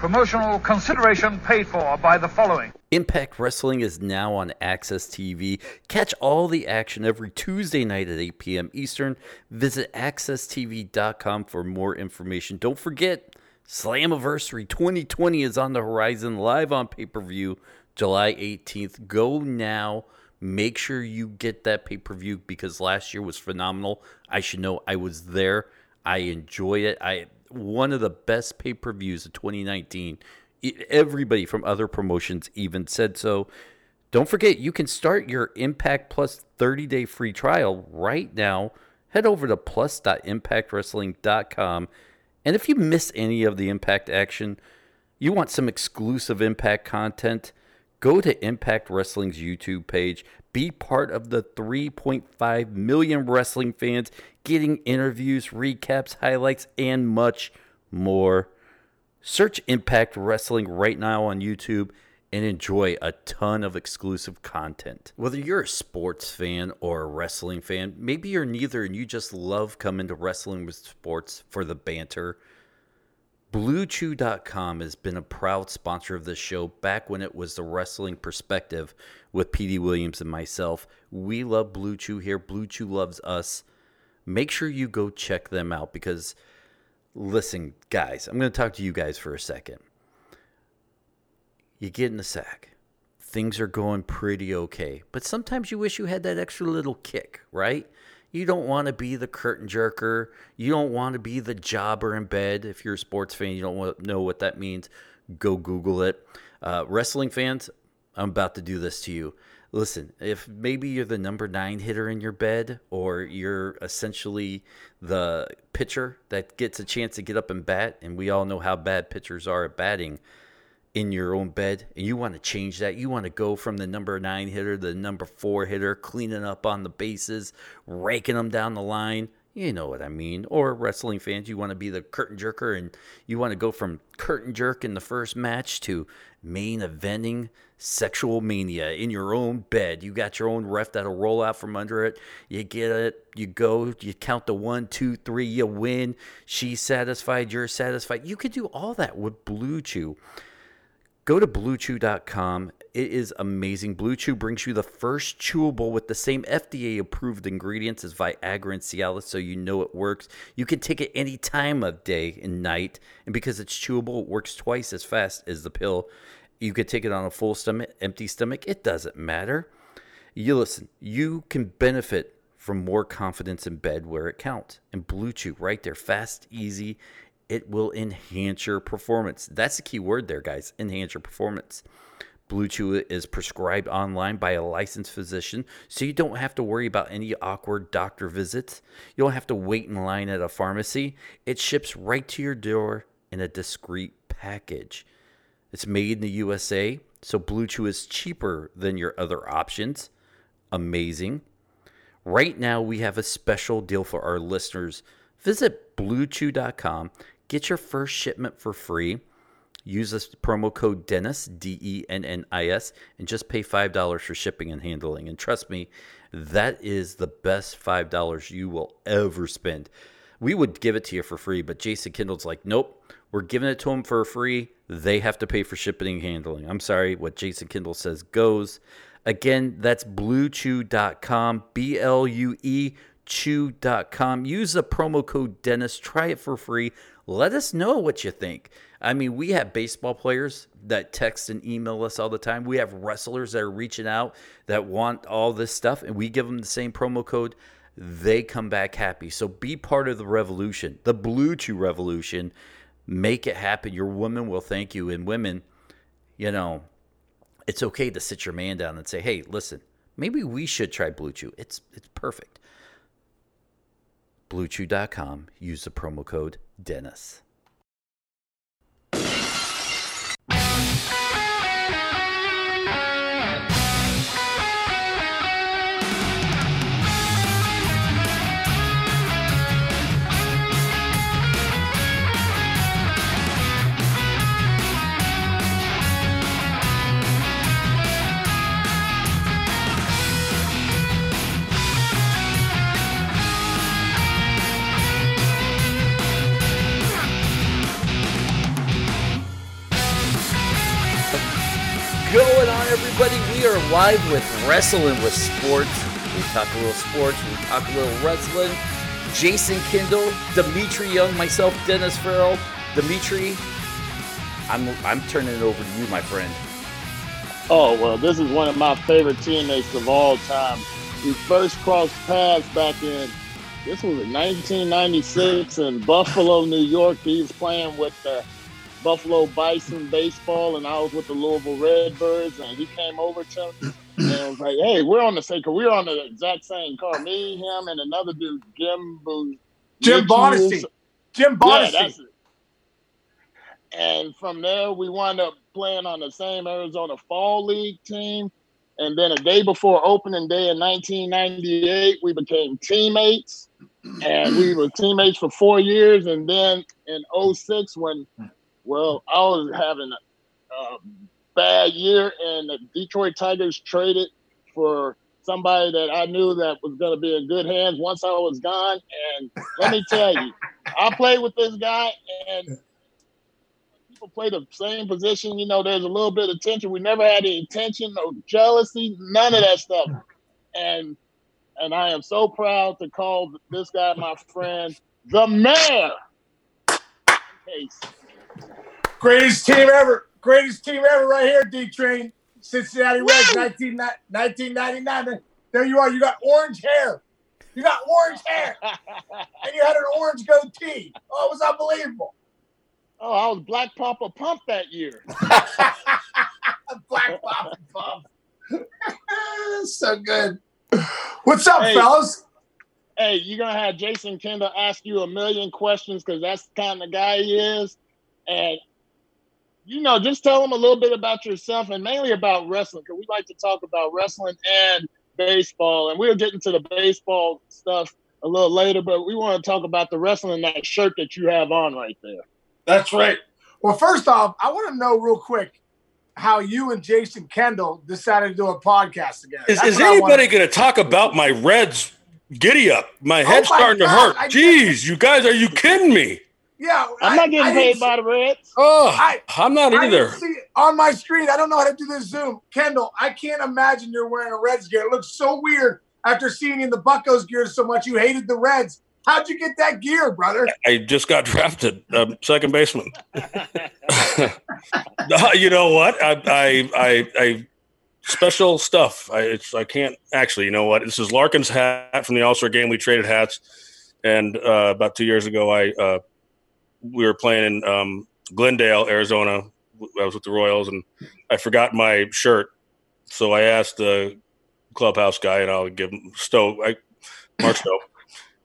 Promotional consideration paid for by the following. Impact Wrestling is now on AXS TV. Catch all the action every Tuesday night at 8 p.m. Eastern. Visit AXSTV.com for more information. Don't forget, Slammiversary 2020 is on the horizon, live on pay per view, July 18th. Go now. Make sure you get that pay per view because last year was phenomenal. I should know I was there. I enjoy it. I one of the best pay per views of 2019. Everybody from other promotions even said so. Don't forget, you can start your Impact Plus 30 day free trial right now. Head over to plus.impactwrestling.com. And if you miss any of the Impact action, you want some exclusive Impact content, go to Impact Wrestling's YouTube page. Be part of the 3.5 million wrestling fans getting interviews, recaps, highlights, and much more. Search Impact Wrestling right now on YouTube and enjoy a ton of exclusive content. Whether you're a sports fan or a wrestling fan, maybe you're neither and you just love coming to Wrestling with Sports for the banter. BlueChew.com has been a proud sponsor of this show back when it was the Wrestling Perspective with PD Williams and myself. We love Blue Chew here. Blue Chew loves us. Make sure you go check them out because, listen, guys, I'm going to talk to you guys for a second you get in the sack. Things are going pretty okay. But sometimes you wish you had that extra little kick, right? You don't want to be the curtain jerker. You don't want to be the jobber in bed. If you're a sports fan, you don't know what that means. Go Google it. Uh, wrestling fans, I'm about to do this to you. Listen, if maybe you're the number nine hitter in your bed, or you're essentially the pitcher that gets a chance to get up and bat, and we all know how bad pitchers are at batting in your own bed and you want to change that, you want to go from the number nine hitter to the number four hitter, cleaning up on the bases, raking them down the line. You know what I mean. Or wrestling fans, you want to be the curtain jerker and you want to go from curtain jerk in the first match to main eventing sexual mania in your own bed. You got your own ref that'll roll out from under it. You get it, you go, you count the one, two, three, you win. She's satisfied, you're satisfied. You could do all that with Blue Chew. Go to bluechew.com. It is amazing. Blue Chew brings you the first chewable with the same FDA approved ingredients as Viagra and Cialis, so you know it works. You can take it any time of day and night, and because it's chewable, it works twice as fast as the pill. You could take it on a full stomach, empty stomach, it doesn't matter. You listen, you can benefit from more confidence in bed where it counts. And Blue Chew, right there, fast, easy, it will enhance your performance. That's the key word there, guys. Enhance your performance. Blue Chew is prescribed online by a licensed physician, so you don't have to worry about any awkward doctor visits. You don't have to wait in line at a pharmacy. It ships right to your door in a discreet package. It's made in the USA, so Blue Chew is cheaper than your other options. Amazing. Right now, we have a special deal for our listeners. Visit bluechew.com Get your first shipment for free. Use this promo code Dennis, D E N N I S, and just pay $5 for shipping and handling. And trust me, that is the best $5 you will ever spend. We would give it to you for free, but Jason Kendall's like, nope, we're giving it to them for free. They have to pay for shipping and handling. I'm sorry, what Jason Kendall says goes. Again, that's bluechew.com, B L U E chew.com. Use the promo code Dennis. Try it for free. Let us know what you think. I mean, we have baseball players that text and email us all the time. We have wrestlers that are reaching out that want all this stuff, and we give them the same promo code. They come back happy. So be part of the revolution, the Blue Chew revolution. Make it happen. Your woman will thank you. And women, you know, it's okay to sit your man down and say, hey, listen, maybe we should try Blue Chew. It's, it's perfect bluechew.com. Use the promo code Dennis. Going on, everybody? We are live with Wrestling with Sports. We talk a little sports, we talk a little wrestling. Jason Kendall, Dimitri Young, myself, Dennis Farrell. Dimitri, I'm I'm turning it over to you, my friend. Oh well, this is one of my favorite teammates of all time. We first crossed paths back in this was in 1996 in Buffalo, New York. He was playing with the Buffalo Bison baseball, and I was with the Louisville Redbirds, and he came over to me and was like, "Hey, we're on the same car. We're on the exact same car. Me, him, and another dude, Jim Boo, Jim Bonacy. Jim Bonacy. Yeah, and from there, we wound up playing on the same Arizona Fall League team. And then a day before opening day in 1998, we became teammates. And we were teammates for four years. And then in 06, when well, I was having a, a bad year, and the Detroit Tigers traded for somebody that I knew that was going to be in good hands once I was gone. And let me tell you, I played with this guy, and people play the same position. You know, there's a little bit of tension. We never had any tension, no jealousy, none of that stuff. And and I am so proud to call this guy my friend, the mayor. Greatest team ever. Greatest team ever right here, D Train. Cincinnati Reds, 19, 1999. There you are. You got orange hair. You got orange hair. and you had an orange goatee. Oh, it was unbelievable. Oh, I was Black Papa Pump that year. Black Papa Pump. so good. What's up, hey, fellas? Hey, you're gonna have Jason Kendall ask you a million questions because that's the kind of guy he is. And you know, just tell them a little bit about yourself and mainly about wrestling because we like to talk about wrestling and baseball. And we'll get into the baseball stuff a little later, but we want to talk about the wrestling that shirt that you have on right there. That's right. Well, first off, I want to know real quick how you and Jason Kendall decided to do a podcast together. Is, is anybody going to talk about my Reds giddy up? My head's oh my starting God, to hurt. I Jeez, you guys, are you kidding me? Yeah, I'm I, not getting paid by the Reds. Oh, I, am not either. on my screen, I don't know how to do this Zoom. Kendall, I can't imagine you're wearing a Reds gear. It looks so weird after seeing you in the Buccos gear so much. You hated the Reds. How'd you get that gear, brother? I just got drafted, um, second baseman. you know what? I, I, I, I special stuff. I, I can't actually. You know what? This is Larkin's hat from the All Star game. We traded hats, and uh, about two years ago, I uh, we were playing in um, Glendale, Arizona. I was with the Royals, and I forgot my shirt, so I asked the clubhouse guy, and I'll give him Stowe, I, Mark Stowe.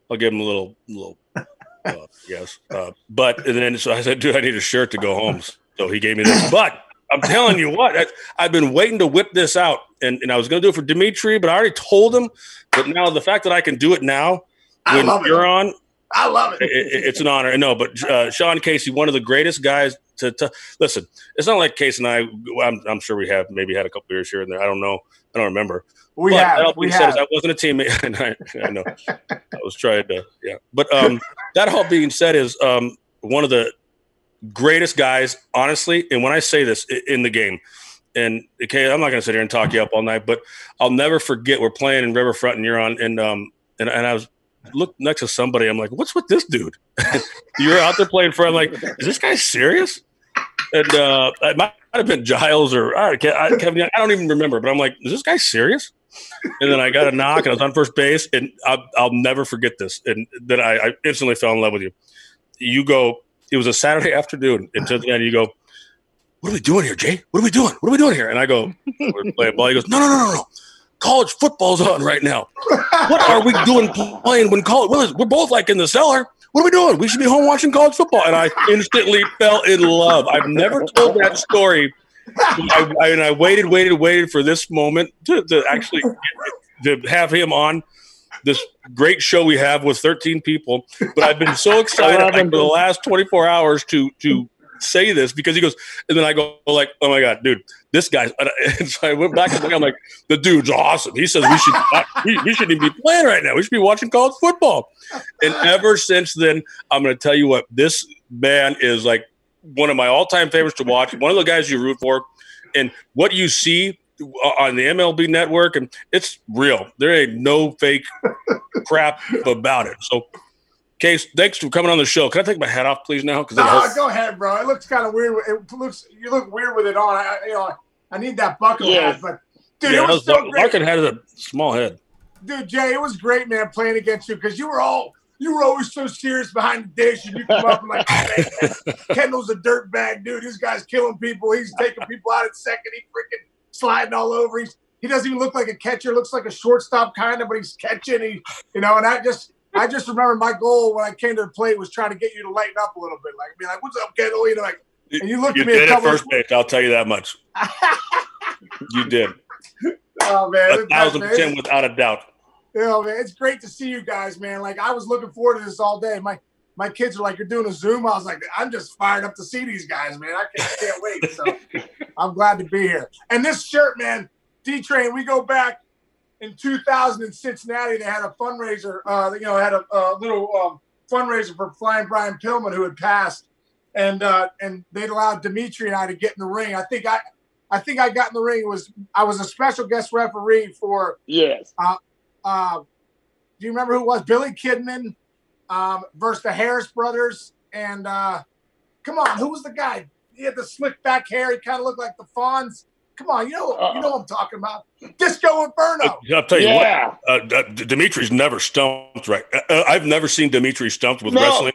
I'll give him a little, little, uh, yes. Uh, but and then so I said, dude, I need a shirt to go home. So he gave me this. But I'm telling you what, I, have been waiting to whip this out, and, and I was going to do it for Dimitri, but I already told him. But now the fact that I can do it now when you're on, I love it. it. It's an honor. No, but uh, Sean Casey, one of the greatest guys to, to, listen. It's not like Casey and I. I'm, I'm, sure we have maybe had a couple beers here and there. I don't know. I don't remember. We but have. We have. I wasn't a teammate. I, I, know. I was trying to. Yeah. But um, that all being said, is um, one of the greatest guys, honestly. And when I say this in the game, and okay, I'm not going to sit here and talk you up all night, but I'll never forget we're playing in Riverfront and you're on, and um, and, and I was look next to somebody. I'm like, what's with this dude? You're out there playing for. I'm like, is this guy serious? And uh, it might have been Giles or I, Kevin. I don't even remember. But I'm like, is this guy serious? And then I got a knock, and I was on first base, and I'll, I'll never forget this. And then I, I, instantly fell in love with you. You go. It was a Saturday afternoon, and to the end, you go. What are we doing here, Jay? What are we doing? What are we doing here? And I go, we're playing ball. He goes, no, no, no, no, no college football's on right now. what are we doing playing when college? Well, we're both like in the cellar. What are we doing? We should be home watching college football. And I instantly fell in love. I've never told that story. I, I, and I waited, waited, waited for this moment to, to actually to have him on this great show we have with 13 people. But I've been so excited like, for the last 24 hours to to say this because he goes, and then I go like, oh my god, dude, this guy. And so I went back and I'm like, the dude's awesome. He says we should we, we shouldn't even be playing right now. We should be watching college football. And ever since then, I'm going to tell you what this man is like one of my all time favorites to watch. One of the guys you root for. and what you see on the MLB network, and it's real. There ain't no fake crap about it. So, Case, thanks for coming on the show. Can I take my hat off, please, now? Because no, go ahead, bro. It looks kind of weird. It looks you look weird with it on. I, you know, I need that bucket Yeah. hat, but dude, yeah, it was that so was- great. Larkin had a small head. Dude, Jay, it was great, man, playing against you because you were all you were always so serious behind the dish, and you come up and like, oh, man, Kendall's a dirt bag, dude. This guy's killing people. He's taking people out at second. He freaking sliding all over. He's he doesn't even look like a catcher. Looks like a shortstop kind of, but he's catching. He, you know, and I just I just remember my goal when I came to the plate was trying to get you to lighten up a little bit, like be like, "What's up, Kendall?" You know, like, and you looked You at me a did at couple. first base. I'll tell you that much. You did. oh man, A thousand percent without a doubt. You know, man, it's great to see you guys, man. Like I was looking forward to this all day. My my kids are like, "You're doing a Zoom." I was like, "I'm just fired up to see these guys, man. I can't, can't wait." So I'm glad to be here. And this shirt, man, D Train. We go back in 2000 in Cincinnati. They had a fundraiser. Uh, you know, had a, a little um, fundraiser for Flying Brian Pillman, who had passed, and uh, and they'd allowed Dimitri and I to get in the ring. I think I. I think I got in the ring. It was I was a special guest referee for Yes. uh, do you remember who it was? Billy Kidman um, versus the Harris brothers. And uh, come on, who was the guy? He had the slick back hair. He kind of looked like the Fonz. Come on, you know, you know what I'm talking about. Disco Inferno. I'll tell you Yeah. what. Uh, D- Dimitri's never stumped right. Uh, uh, I've never seen Dimitri stumped with No. wrestling.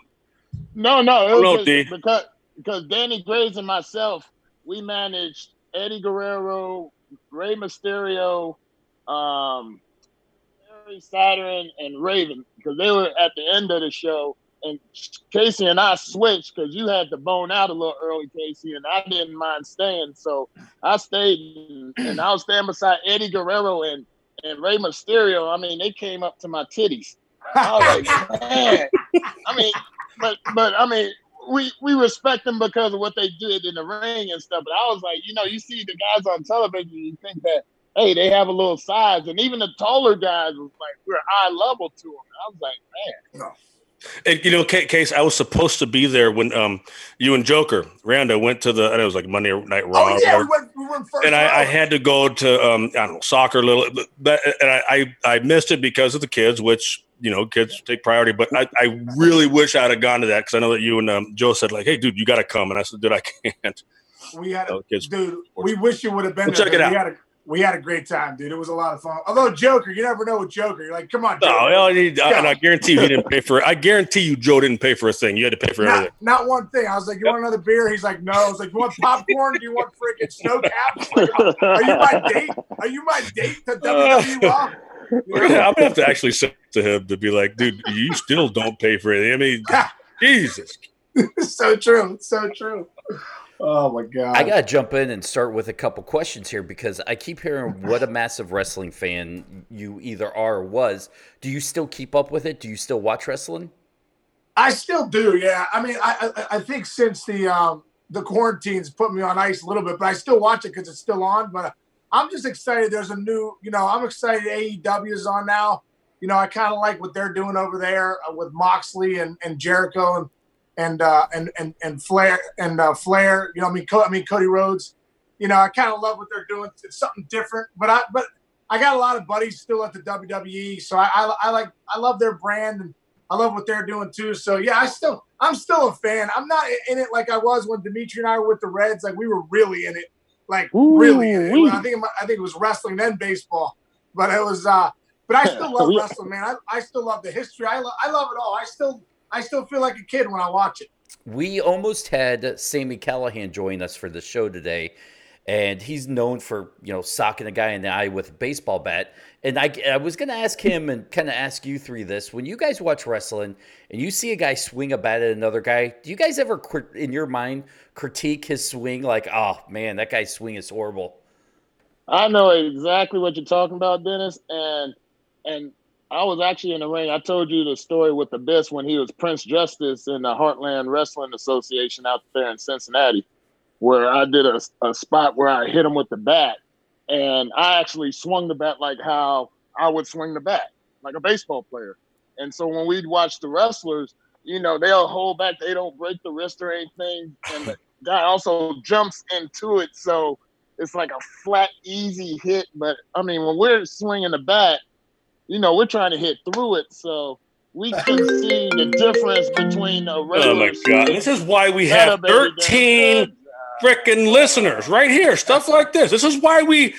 No, no, it no, D. just because because Danny Graves and myself, we managed Eddie Guerrero, Rey Mysterio, um, Perry Saturn, and Raven because they were at the end of the show. And Casey and I switched because you had to bone out a little early, Casey, and I didn't mind staying. So I stayed, and, and I was standing beside Eddie Guerrero and and Rey Mysterio. I mean, they came up to my titties. I was like, man. I mean, but but I mean, we we respect them because of what they did in the ring and stuff. But I was like, you know, you see the guys on television, you think that hey, they have a little size, and even the taller guys was like we're eye level to them. I was like, man, And you know, Case, I was supposed to be there when um you and Joker Randa went to the. I know it was like Monday Night Raw. Oh yeah, we went, we went first. and I, I had to go to um, I don't know soccer a little, but, and I, I I missed it because of the kids, which you know kids take priority. But I, I really wish I'd have gone to that because I know that you and um, Joe said like, hey, dude, you got to come, and I said, dude, I can't. we had, a, Oh, kids. dude. We wish you would have been Well, there. check it out. We had a we had a great time, dude. It was a lot of fun. Although Joker, you never know with Joker. You're like, come on, No, Joker. Oh, well, I, and I guarantee you he didn't pay for it. I guarantee you Joe didn't pay for a thing. You had to pay for not, everything. not one thing. I was like, you want another beer? He's like, no. I was like, you want popcorn? Do you want freaking snow caps? Like, oh, are you my date? Are you my date to uh, WWE Raw? You know? I'm gonna have to actually say to him to be like, dude, you still don't pay for it. I mean, Jesus. So true. It's so true. Oh my god. I gotta jump in and start with a couple questions here because I keep hearing what a massive wrestling fan you either are or was. Do you still keep up with it? Do you still watch wrestling? I still do, yeah. I mean, I I, I think since the um, the quarantines put me on ice a little bit, but I still watch it because it's still on. But I'm just excited. There's a new, you know, I'm excited. AEW is on now. You know, I kind of like what they're doing over there uh, with Moxley and, and Jericho and and uh, and and and Flair and uh, Flair. You know, I mean, Co- I mean Cody Rhodes. You know, I kind of love what they're doing. It's something different. But I but I got a lot of buddies still at the WWE, so I I, I like I love their brand and. I love what they're doing too. So yeah, I still I'm still a fan. I'm not in it like I was when Dimitri and I were with the Reds. Like we were really in it, like really in it. I think I think it was wrestling then baseball, but it was. uh But I still love wrestling, man. I, I still love the history. I lo- I love it all. I still I still feel like a kid when I watch it. We almost had Sammy Callahan join us for the show today, and he's known for you know socking a guy in the eye with a baseball bat. And I, I was going to ask him and kind of ask you three this: when you guys watch wrestling and you see a guy swing a bat at another guy, do you guys ever, in your mind, critique his swing? Like, oh man, that guy's swing is horrible. I know exactly what you're talking about, Dennis, and and I was actually in the ring. I told you the story with the Abyss when he was Prince Justice in the Heartland Wrestling Association out there in Cincinnati, where I did a, a spot where I hit him with the bat, and I actually swung the bat like how I would swing the bat, like a baseball player. And so when we'd watch the wrestlers, you know, they'll hold back, they don't break the wrist or anything, and the guy also jumps into it, so it's like a flat, easy hit. But I mean, when we're swinging the bat, you know, we're trying to hit through it. So we can see the difference between a regular. Oh my god! This is why we have thirteen freaking listeners right here. Stuff like this. This is why we.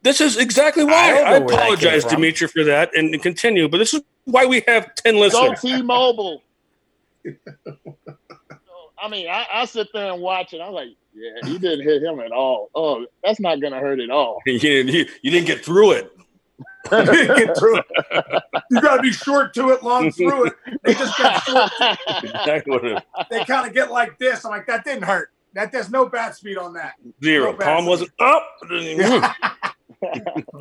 This is exactly why I, I apologize, Dimitri, for that, and, and, continue. But this is why we have ten listeners. Go T-Mobile. I mean, I, I, sit there and watch it. I'm like, yeah, he didn't hit him at all. Oh, that's not gonna hurt at all. you, you, you didn't get through it. You get through it. You got to be short to it, long through it. They just get short. Exactly they kind of get like this. I'm like, that didn't hurt. That there's no bat speed on that. Zero. No Palm wasn't up.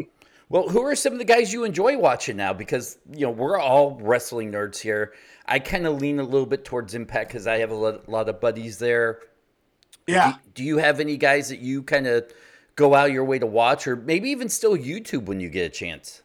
well, who are some of the guys you enjoy watching now? Because you know we're all wrestling nerds here. I kind of lean a little bit towards Impact because I have a lot, lot, of buddies there. Yeah. Do, do you have any guys that you kind of go out your way to watch, or maybe even still YouTube when you get a chance?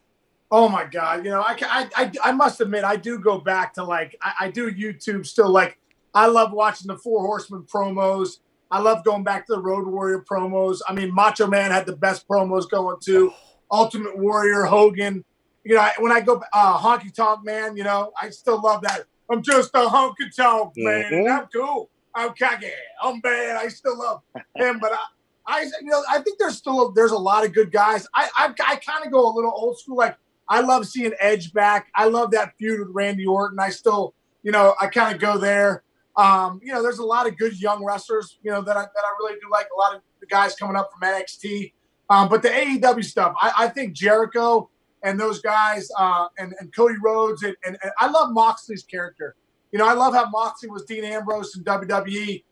Oh my God! You know, I I I, I must admit I do go back to like I, I do YouTube still. Like I love watching the Four Horsemen promos. I love going back to the Road Warrior promos. I mean, Macho Man had the best promos going too. Ultimate Warrior, Hogan. You know, when I go uh, Honky Tonk Man, you know, I still love that. I'm just a honky tonk man. Mm-hmm. I'm cool. I'm cocky. I'm bad. I still love him, but I, I, you know, I think there's still there's a lot of good guys. I, I, I kind of go a little old school. Like I love seeing Edge back. I love that feud with Randy Orton. I still, you know, I kind of go there. Um, you know, there's a lot of good young wrestlers, you know, that I, that I really do like. A lot of the guys coming up from NXT. Um, but the AEW stuff, I, I think Jericho and those guys uh, and, and Cody Rhodes, and, and, and, I love Moxley's character. You know, I love how Moxley was Dean Ambrose in WWE.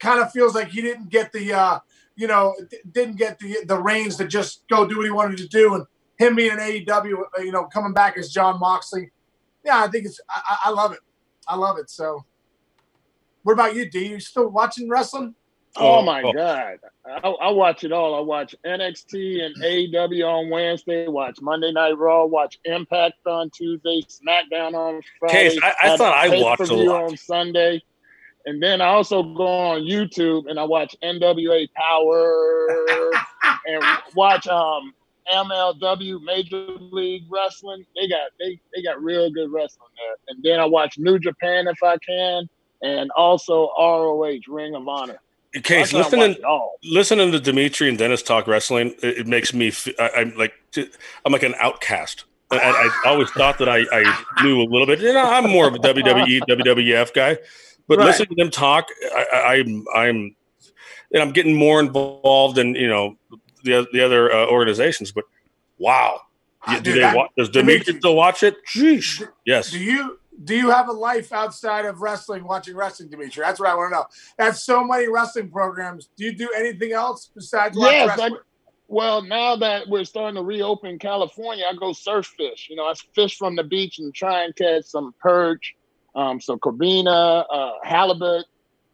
Kind of feels like he didn't get the, uh, you know, didn't get the the reins to just go do what he wanted to do. And him being an AEW, uh, you know, coming back as Jon Moxley. Yeah, I think it's, I, I love it. I love it. So what about you, D? You still watching wrestling? Oh, oh my oh. God. I, I, watch it all. I watch NXT and AEW on Wednesday, watch Monday Night Raw, watch Impact on Tuesday, SmackDown on Friday. Case, I, I thought I watched a lot. on Sunday. And then I also go on YouTube and I watch NWA Power and watch um, MLW Major League Wrestling. They got they they got real good wrestling there. And then I watch New Japan if I can and also ROH Ring of Honor. Case listening, listening to Dimitri and Dennis talk wrestling, it, it makes me. I, am like, I'm like an outcast. I, I, always thought that I, I knew a little bit. You know, I'm more of a WWE, WWF guy, but right. listening to them talk, I, am I'm, I'm, and I'm getting more involved in you know the the other uh, organizations. But wow, do Dude, they watch, does Dimitri still watch it? Jeez, yes. Do you do you have a life outside of wrestling, watching wrestling, Dimitri? That's what I want to know. That's so many wrestling programs. Do you do anything else besides yes, wrestling? I, well, now that we're starting to reopen California, I go surf fish. You know, I fish from the beach and try and catch some perch, um, some corvina, uh, halibut,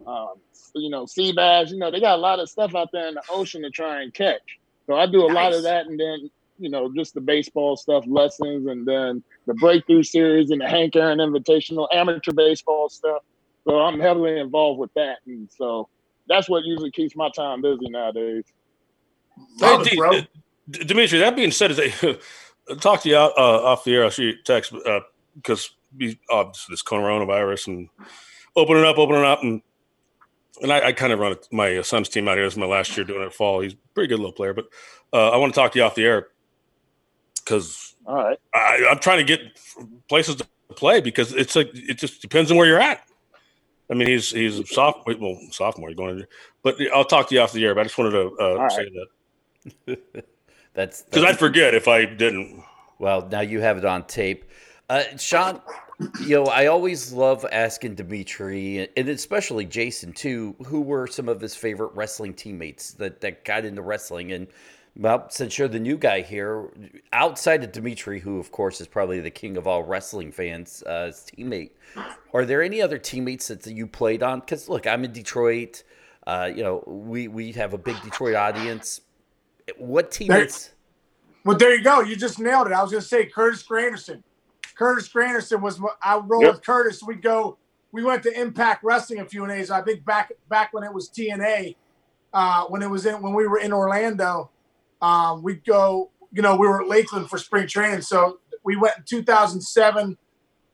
um, you know, sea bass. You know, they got a lot of stuff out there in the ocean to try and catch. So I do a nice. lot of that, and then you know, just the baseball stuff, lessons, and then the breakthrough series and the Hank Aaron Invitational amateur baseball stuff. So I'm heavily involved with that, and so that's what usually keeps my time busy nowadays. Hey, D, uh, Dimitri. That being said, is a, talk to you out, uh, off the air. I'll shoot you text because uh, uh, this coronavirus and opening up, opening up, and and I, I kind of run my son's team out here. This is my last year doing it fall. He's a pretty good little player, but uh, I want to talk to you off the air because all right, I, I'm trying to get places to play because it's like it just depends on where you're at. I mean, he's he's a sophomore, well, sophomore going, to, but I'll talk to you off the air. But I just wanted to uh, say that. that's because I'd forget if I didn't. Well, now you have it on tape, uh, Sean. You know, I always love asking Dimitri and especially Jason too, who were some of his favorite wrestling teammates that that got into wrestling and well, since you're the new guy here, outside of Dimitri, who of course is probably the king of all wrestling fans, uh, his teammate, are there any other teammates that you played on? Because look, I'm in Detroit. Uh, you know, we we have a big Detroit audience. What teammates? There, well, there you go. You just nailed it. I was going to say Curtis Granderson. Curtis Granderson was I roll yep. with Curtis. We go. We went to Impact Wrestling a few days. I think back back when it was TNA uh, when it was in when we were in Orlando, um, we'd go. You know, we were at Lakeland for spring training, so we went in 2007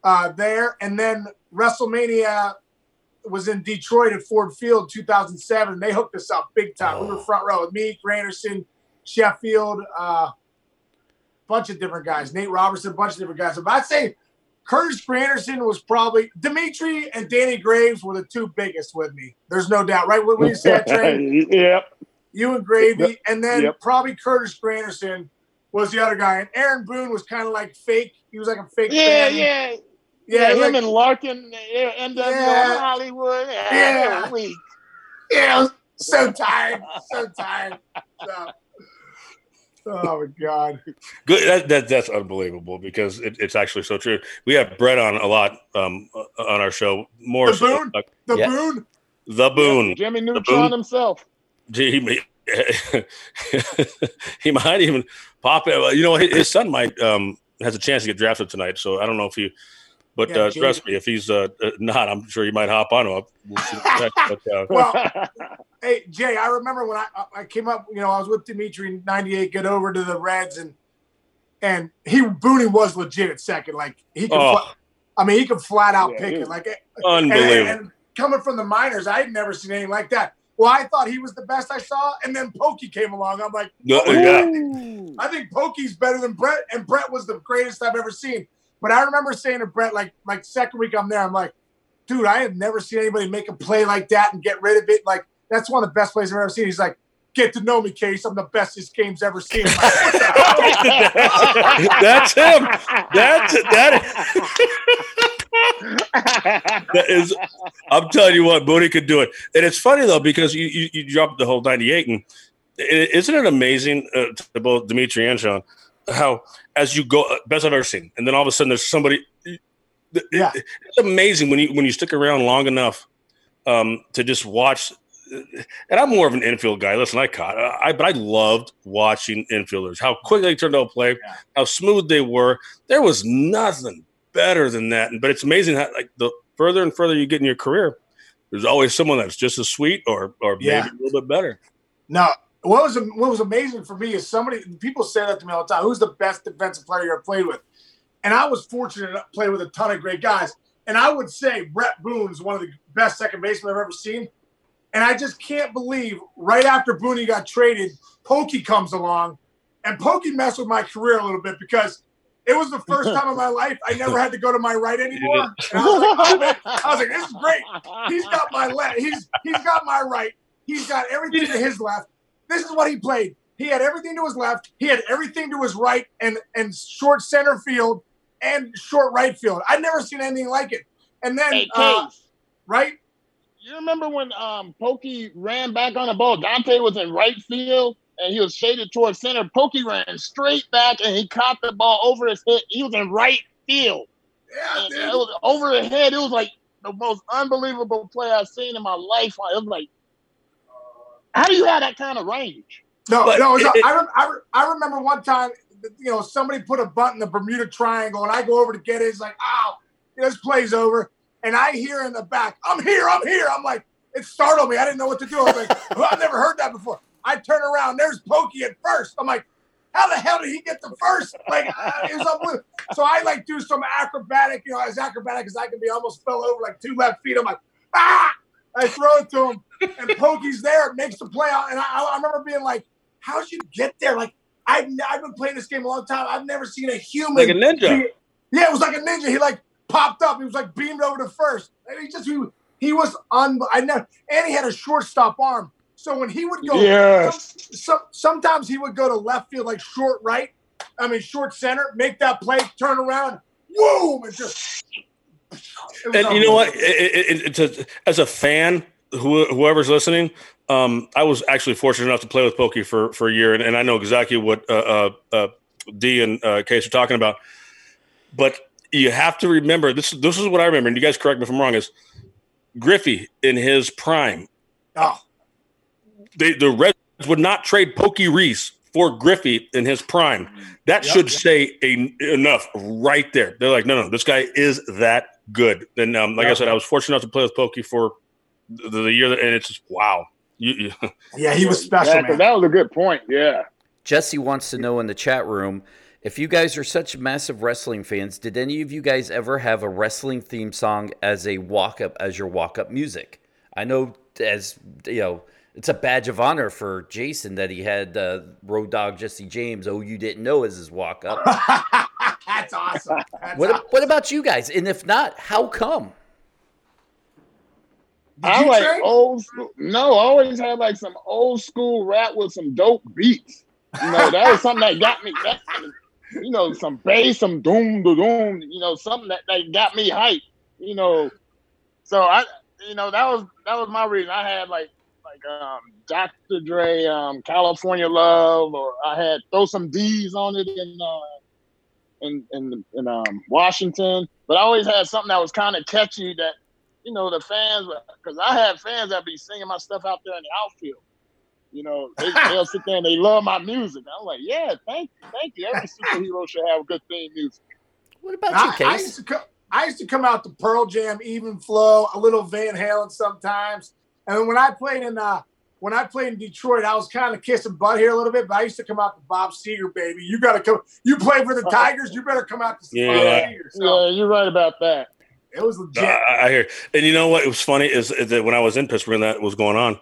uh, there, and then WrestleMania was in Detroit at Ford Field 2007. They hooked us up big time. We were front row with me, Granderson, Sheffield, uh, bunch of different guys, Nate Robertson, a bunch of different guys. But I'd say Curtis Granderson was probably Dimitri and Danny Graves were the two biggest with me. There's no doubt, right? What, what you said, Trey? yep. You and Gravy, Yep. and then Yep. probably Curtis Granderson was the other guy, and Aaron Boone was kind of like fake. He was like a fake. Yeah, fan. yeah, yeah. yeah. Him like- and Larkin, yeah, NWO Yeah. Hollywood. Yeah, Yeah. they were weak. Yeah, I was so tired, so tired. So, oh my god. Good. That, that that's unbelievable because it, it's actually so true. We have Bret on a lot um, uh, on our show. More The so, Boone? uh, The Yeah. Boone. the Boone. Jimmy Neutron himself. Gee, He, he might even pop it. You know, his, his son might um, has a chance to get drafted tonight. So I don't know if he. But Yeah, uh, trust me, if he's uh, uh, not, I'm sure he might hop on him. We'll see what that- but, uh, Well, Hey Jay, I remember when I I came up. You know, I was with Dimitri in '98. Get over to the Reds, and and he Booney was legit at second. Like he could. Oh. fla- I mean, he could flat out Yeah, pick it. Like unbelievable. and coming from the minors, I had never seen anything like that. Well, I thought he was the best I saw, and then Pokey came along. I'm like, Yeah, oh yeah. I think Pokey's better than Bret, and Bret was the greatest I've ever seen. But I remember saying to Bret, like, like second week I'm there, I'm like, dude, I have never seen anybody make a play like that and get rid of it. Like, that's one of the best plays I've ever seen. He's like, get to know me, Case. I'm the best this game's ever seen. What? That's him. That's that. that is. I'm telling you what, Booney could do it, and it's funny though because you you, you dropped the whole '98, and isn't it amazing uh, to both Dimitri and Sean how as you go best I've ever seen, and then all of a sudden there's somebody. Yeah. it's amazing when you when you stick around long enough um, to just watch. And I'm more of an infield guy. Listen, I caught, I but I loved watching infielders. How quickly they turned out play, how smooth they were. There was nothing better than that. But it's amazing how like the further and further you get in your career, there's always someone that's just as sweet or or Yeah. maybe a little bit better. No, what was what was amazing for me is somebody people say that to me all the time. Who's the best defensive player you ever played with? And I was fortunate to play with a ton of great guys. And I would say Bret Boone's one of the best second basemen I've ever seen. And I just can't believe right after Booney got traded, Pokey comes along, and Pokey messed with my career a little bit because it was the first time in my life I never had to go to my right anymore. And I was like, oh, man. I was like, this is great. He's got my left. He's he's got my right. He's got everything to his left. This is what he played. He had everything to his left. He had everything to his right, and and short center field and short right field. I'd never seen anything like it. And then Hey, uh, right, you remember when um Pokey ran back on the ball? Dante was in right field and he was shaded towards center. Pokey ran straight back and he caught the ball over his head. He was in right field. yeah, it was over his head. It was like the most unbelievable play I've seen in my life. It was like, how do you have that kind of range? No, But no. It was, it- I, rem- I, re- I remember one time, you know, somebody put a butt in the Bermuda Triangle, and I go over to get it. It's like, ow, this play's over. And I hear in the back, I'm here, I'm here. I'm like, it startled me. I didn't know what to do. I was like, well, I've never heard that before. I turn around, there's Pokey at first. I'm like, how the hell did he get the first? Like, uh, it was unbelievable. So I like do some acrobatic, you know, as acrobatic as I can be. I almost fell over like two left feet. I'm like, ah! I throw it to him, and Pokey's there, makes the play out. And I, I remember being like, how'd you get there? Like, I've, I've been playing this game a long time. I've never seen a human. Like a ninja. be- yeah, it was like a ninja. He like popped up. He was like beamed over to first. And he just, he, he was on. I never, and he had a shortstop arm. So when he would go, Yes. some, sometimes he would go to left field, like short right. I mean, short center, make that play, turn around, boom, and just. And you know what? It, it, it, a, as a fan, who, whoever's listening, um, I was actually fortunate enough to play with Pokey for, for a year, and, and I know exactly what uh, uh, uh, D and uh, Case are talking about. But you have to remember this. This is what I remember, and you guys correct me if I'm wrong. Is Griffey in his prime? Oh, They, the Reds would not trade Pokey Reese for Griffey in his prime. That Yep. should say a, enough right there. They're like, no, no, this guy is that good. And um, like I said, I was fortunate enough to play with Pokey for the, the year, that, and it's just wow. You, you, Yeah, he was special, Yeah, 'cause man. that was a good point. Yeah. Jesse wants to know in the chat room if you guys are such massive wrestling fans, did any of you guys ever have a wrestling theme song as a walk up as your walk up music? I know as you know, it's a badge of honor for Jason that he had uh, Road Dog Jesse James. Oh, you didn't know as his walk up. That's awesome. That's what awesome. what about you guys? And if not, how come? Did I you like train? old school. No, I always had like some old school rap with some dope beats. You know, that was something that got me. That, you know, some bass, some doom, doom. You know, something that, that got me hyped. You know, so I, you know, that was that was my reason. I had like like um Dr. Dre, um California Love, or I had throw some D's on it in uh in in, in um Washington. But I always had something that was kind of catchy that you know, the fans, because I have fans that be singing my stuff out there in the outfield. You know, they, they'll sit there and they love my music. I'm like, yeah, thank you, thank you. Every superhero should have good theme music. What about you, I, I Case? used to come. I used to come out to Pearl Jam, Even Flow, a little Van Halen sometimes. And then when I played in uh, when I played in Detroit, I was kind of kissing butt here a little bit, but I used to come out to Bob Seger, baby. You got to come. You play for the Tigers, you better come out to Yeah. Bob Yeah, Seger. So yeah, you're right about that. it was legit. I, I hear. And you know what? It was funny is, is that when I was in Pittsburgh and that was going on,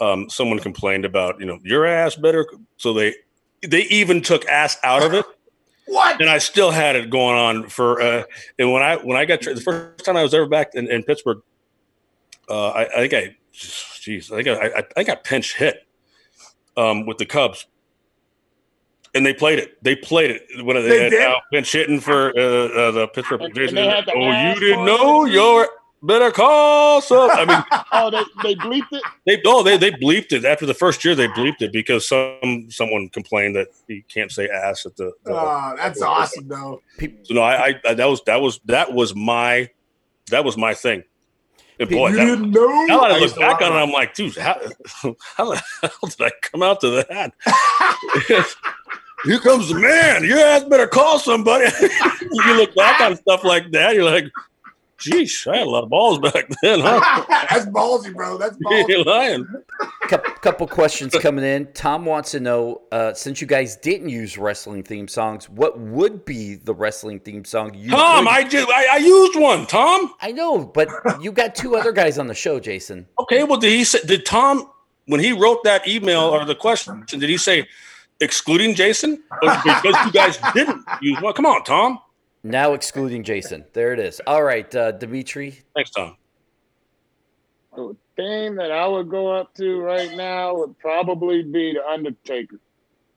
um, someone complained about you know your ass better. So they they even took ass out of it. what? and I still had it going on for. Uh, and when I when I got tra- the first time I was ever back in, in Pittsburgh, uh, I, I think I, jeez, I think I, I, I got pinch hit um, with the Cubs, and they played it. They played it when they, They had did? Al pinch hitting for uh, uh, the Pittsburgh And- and they had the Oh, you didn't know? of it? You're better call some. I mean, Oh, they, they bleeped it? they oh they they bleeped it after the first year. They bleeped it because some someone complained that he can't say ass at the. the Oh, that's awesome, though. so no, I, I, I that was that was that was my that was my thing. And boy, you that, didn't know? now that I used look back on it. I'm like, dude, how, how the hell did I come out to that? Here comes the man. Your ass better call somebody. you look back on stuff like that, you're like, geez, I had a lot of balls back then, huh? that's ballsy, bro. That's ballsy. You're lying. couple, couple questions coming in. Tom wants to know uh, since you guys didn't use wrestling theme songs, what would be the wrestling theme song you? Tom, could- I just I, I used one. Tom. I know, but you got two other guys on the show, Jason. Okay, well, did he say? Did Tom when he wrote that email or the question? Did he say excluding Jason or because you guys didn't use one? Come on, Tom. Now excluding Jason. There it is. All right, uh, Dimitri. Thanks, Tom. The theme that I would go up to right now would probably be The Undertaker.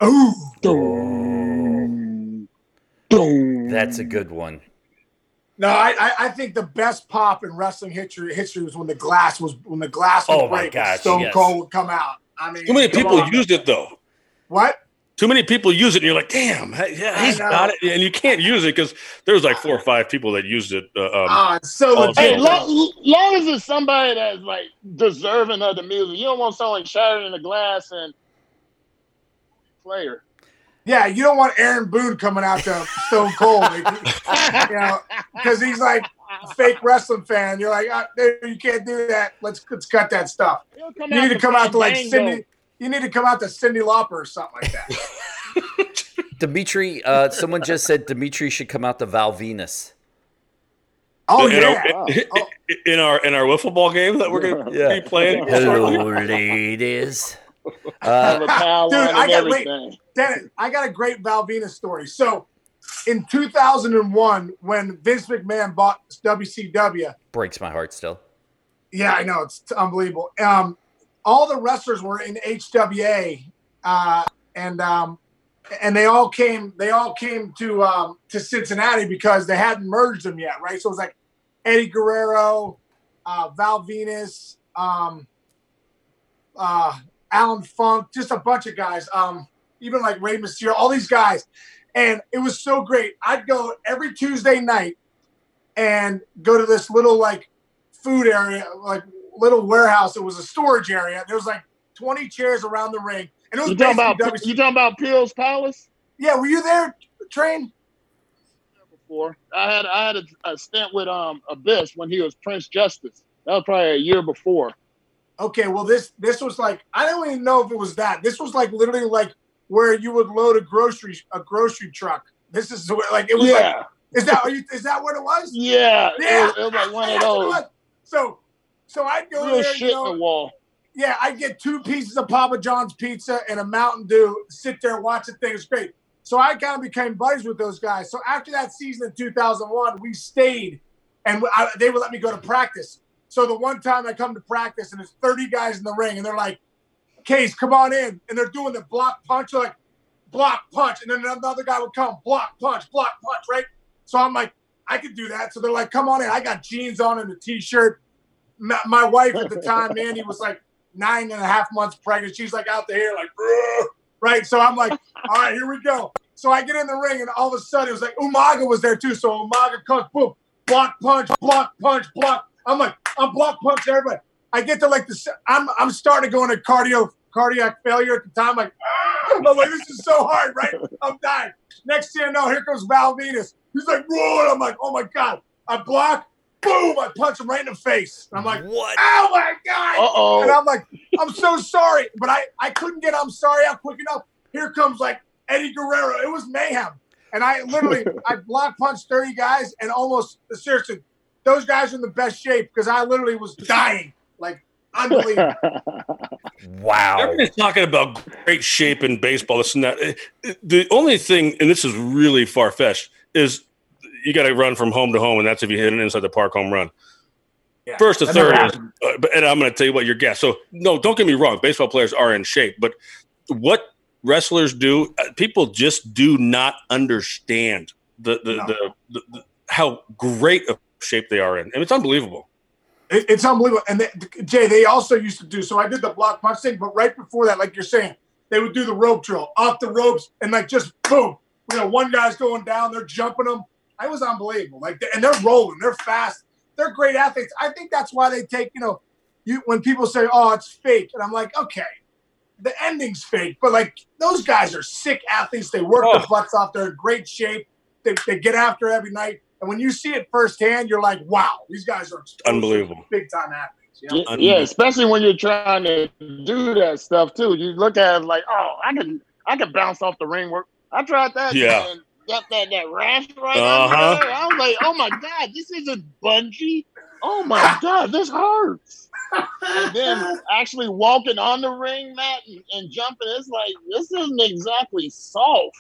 Ooh. Doom. Doom. That's a good one. No, I, I I think the best pop in wrestling history history was when the glass was when the glass was Oh my break, gosh, Stone yes. Cold would come out. I mean, Too many people on. used it though. what? Too many people use it, and you're like, "Damn, hey, yeah, I he's know. got it," and you can't use it because there's like four or five people that used it. Uh, um, Ah, so Oh. Hey, Yeah. long, long as it's somebody that's like deserving of the music, you don't want someone shattered in the glass and player. Yeah, you don't want Aaron Boone coming out to Stone Cold, you know, because he's like fake wrestling fan. You're like, dude, you can't do that. Let's let's cut that stuff. You need to come out to like Fandango. Cyndi. You need to come out to Cyndi Lauper or something like that. Dimitri, uh, someone just said Dimitri should come out to Val Venis. Oh in, yeah. our, in our in our wiffle ball game that we're going to Yeah. be playing. Hello, ladies. Have Uh, Dude, I got- wait. Dennis, I got a great Val Venis story. So, in 2001, when Vince McMahon bought WCW, breaks my heart still. yeah, I know it's unbelievable. Um, all the wrestlers were in HWA, uh, and um, and they all came. They all came to um, to Cincinnati because they hadn't merged them yet, right? So it was like Eddie Guerrero, uh, Val Venis, um, uh, Alan Funk, just a bunch of guys. Um, even like Rey Mysterio, all these guys, and it was so great. I'd go every Tuesday night and go to this little like food area, like little warehouse. It was a storage area. There was like 20 chairs around the ring, and it was You talking about basically you talking about Pills Palace? Yeah, were you there, Train? Before I had I had a, a stint with um Abyss when he was Prince Justice. That was probably a year before. okay, well this this was like I don't even know if it was that. This was like literally like where you would load a grocery a grocery truck. This is where, like it was Yeah. like is that are you, is that what it was? Yeah, Yeah. It, was, it was like one of That's what it those. So so I'd go real there, shit you know, in the wall. yeah, I'd get two pieces of Papa John's pizza and a Mountain Dew, sit there, watch the thing. It's great. So I kind of became buddies with those guys. So after that season in 2001, we stayed and I, they would let me go to practice. So the one time I come to practice and there's 30 guys in the ring and they're like, Case, come on in. And they're doing the block punch, They're like block punch. And then another guy would come, block punch, block punch, right? So I'm like, I could do that. So they're like, come on in. I got jeans on and a t-shirt my, my wife at the time, Mandy, was like nine and a half months pregnant. She's like out there, like, "Ugh," right? So I'm like, all right, here we go. So I get in the ring, and all of a sudden it was like Umaga was there too. So Umaga comes, boom, block punch, block punch, block. I'm like, I'm block punching everybody. I get to like the, I'm I'm starting to go into cardio cardiac failure at the time. Like, ah! I'm like, this is so hard, right? I'm dying. Next thing you know, here comes Val Venis. He's like, roll. I'm like, oh my god. I block, boom, I punch him right in the face. And I'm like, what? oh my god. Uh And. I'm like, I'm so sorry, but I I couldn't get I'm sorry out quick enough. Here comes like Eddie Guerrero. It was mayhem. And I literally I block punched 30 guys and almost seriously, those guys are in the best shape because I literally was dying. Like unbelievable. Wow. Everybody's talking about great shape in baseball, this and that. Eh, eh, The only thing, and this is really far fetched, is you got to run from home to home, and that's if you hit an inside the park home run. Yeah, First to third is, uh, and I'm going to tell you what your guess. So, no, don't get me wrong. Baseball players are in shape, but what wrestlers do, uh, people just do not understand the the, No. the, the, the how great of shape they are in, and it's unbelievable. It- it's unbelievable. And they, Jay, they also used to do so. I did the block punch thing, but right before that, like you're saying, they would do the rope drill off the ropes and like just boom. You know, one guy's going down, they're jumping them. I was unbelievable. Like, and they're rolling, they're fast, they're great athletes. I think that's why they take. You know, you when people say, "Oh, it's fake," and I'm like, okay, the ending's fake, but like those guys are sick athletes. They work Oh. their butts off. They're in great shape. They, they get after every night. And when you see it firsthand, you're like, wow, these guys are Unbelievable. big time athletes. You know? Yeah, yeah, especially when you're trying to do that stuff too. You look at it like, oh, I can, I can bounce off the ring work. I tried that. Yeah. And got that that rash right Uh-huh. there. I was like, oh my god, this isn't bungee. Oh my god, this hurts. And then actually walking on the ring mat and, and jumping, it's like this isn't exactly soft.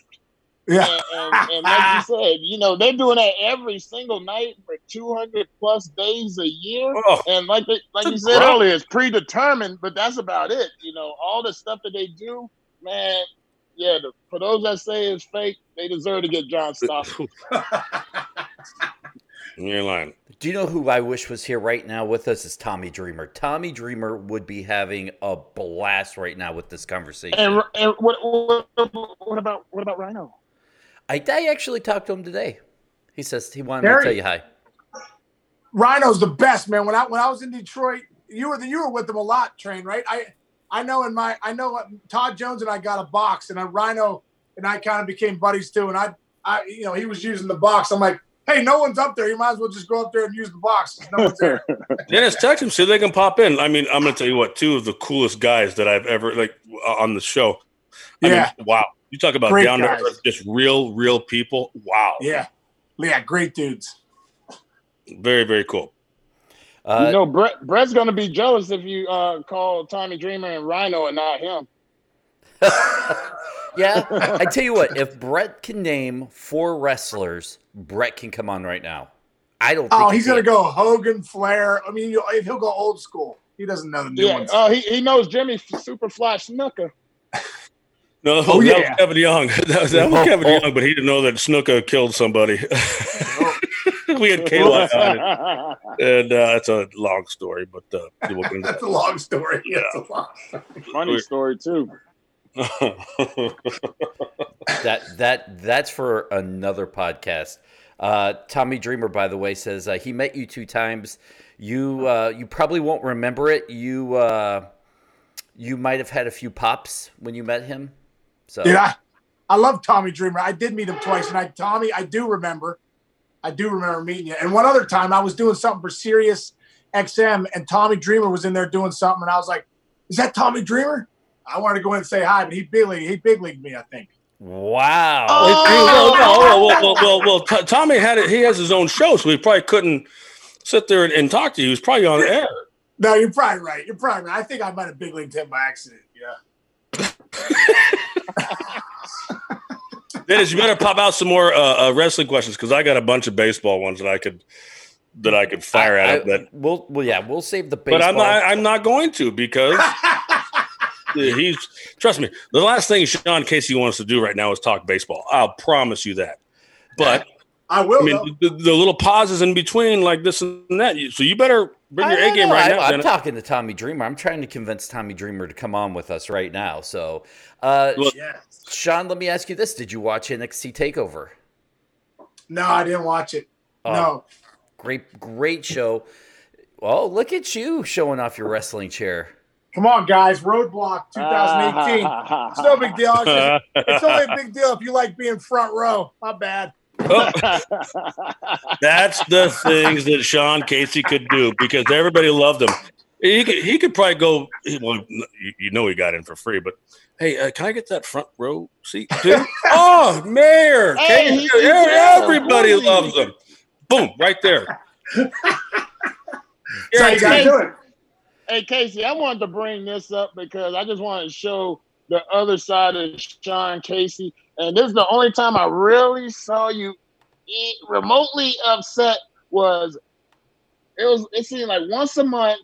Yeah. And, and, and like you said, you know, they're doing that every single night for 200 plus days a year. Oh, And like they, like you said earlier, it's predetermined, but that's about it. You know, all the stuff that they do, man. Yeah, the, for those that say it's fake, they deserve to get John Stossel. you're lying. Do you know who I wish was here right now with us? Is Tommy Dreamer. Tommy Dreamer would be having a blast right now with this conversation. And, and what, what what about what about Rhino? I, I actually talked to him today. He says he wanted me to tell you hi. Rhino's the best, man. When I when I was in Detroit, you were the, you were with them a lot, train, right? I I know in my I know what Todd Jones and I got a box, and a Rhino and I kind of became buddies too. And I I you know he was using the box. I'm like, hey, no one's up there. You might as well just go up there and use the box. 'cause No one's there. Dennis, text them so they can pop in. I mean, I'm going to tell you what, two of the coolest guys that I've ever like uh, on the show. I Yeah. mean, wow. You talk about Great down to earth, just real, real people. Wow. yeah, yeah, great dudes. Very, very cool. Uh, you know, Bret Bret's gonna be jealous if you uh, call Tommy Dreamer and Rhino and not him. yeah, I tell you what, if Bret can name four wrestlers, Bret can come on right now. I don't. Think Oh, he he's gonna go Hogan, Flair. I mean, if he'll go old school, he doesn't know the new Yeah, ones. uh, he he knows Jimmy Superfly Snuka. No, Oh, that yeah. was Kevin Young. That was, that was Kevin Young, but he didn't know that Snuka killed somebody. We had Kayla on it, and uh, it's a long story, but uh, we'll get into That's a long story. Yeah, it's a long. Funny story too. that. that that that's for another podcast. Uh, Tommy Dreamer, by the way, says uh, he met you two times. You uh, you probably won't remember it. You uh, you might have had a few pops when you met him. So Dude, I, I love Tommy Dreamer. I did meet him twice, and I Tommy, I do remember. I do remember meeting you. And one other time, I was doing something for Sirius XM, and Tommy Dreamer was in there doing something, and I was like, "Is that Tommy Dreamer?" I wanted to go in and say hi, but he big league, he big leagued me, I think. Wow. Oh. Hey, well, no, well, well, well, well, well, T- Tommy had it. He has his own show, so he probably couldn't sit there and, and talk to you. He was probably on air. No, you're probably right. You're probably right. I think I might have big leagued him by accident. Yeah. Dennis, you better pop out some more uh, uh, wrestling questions because I got a bunch of baseball ones that I could that I could fire I- at him. I- That, we'll, well, yeah, we'll save the baseball. but I'm not. I'm not going to because he's. Trust me. The last thing Sean Casey wants to do right now is talk baseball. I'll promise you that. But I will. I mean, the, the little pauses in between, like this and that. So you better bring your A game right I, now. I'm Dennis. talking to Tommy Dreamer. I'm trying to convince Tommy Dreamer to come on with us right now. So, uh, Look, yeah. Sean, let me ask you this: Did you watch NXT Takeover? No, I didn't watch it. Oh, no. Great, great show. Oh, look at you showing off your wrestling chair. Come on, guys. Roadblock 2018. it's no big deal. It's, just- it's only a big deal if you like being front row. My bad. Oh, that's the things that Sean Casey could do because everybody loved him. He could, he could probably go. Well, you you know he got in for free, but hey, uh, can I get that front row seat too? oh, Mayor, Hey, Casey, he- he everybody Really? loves him. Boom, right there. That's how you do it. Hey Casey, I wanted to bring this up because I just wanted to show the other side of Sean Casey, and this is the only time I really saw you e- remotely upset. Was it was it seemed like once a month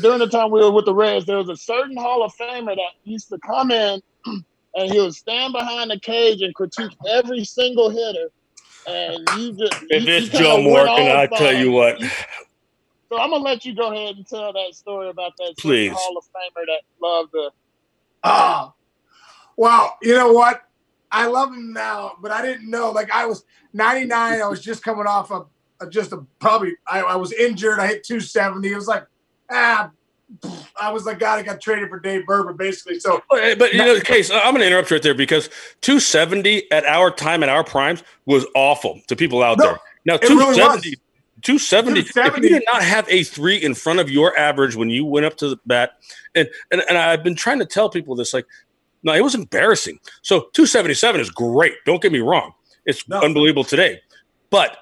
during the time we were with the Reds, there was a certain Hall of Famer that used to come in and he would stand behind the cage and critique every single hitter. And you just If you- it's you kinda Joe Morgan, I tell you what. so I'm gonna let you go ahead and tell that story about that Please. Hall of Famer that loved the. Oh, well, you know what? I love him now, but I didn't know. Like I was 99. I was just coming off of, just a probably. I, I was injured. I hit 270. It was like, ah, I was like, God, I got traded for Dave Burba, basically. So But you know, case I'm going to interrupt right there because 270 at our time at our primes was awful to people out No, there. Now it really 270, 270, If you did not have a three in front of your average when you went up to the bat, and and, and I've been trying to tell people this, like, no, it was embarrassing. So 277 is great. Don't get me wrong; it's No. unbelievable today. But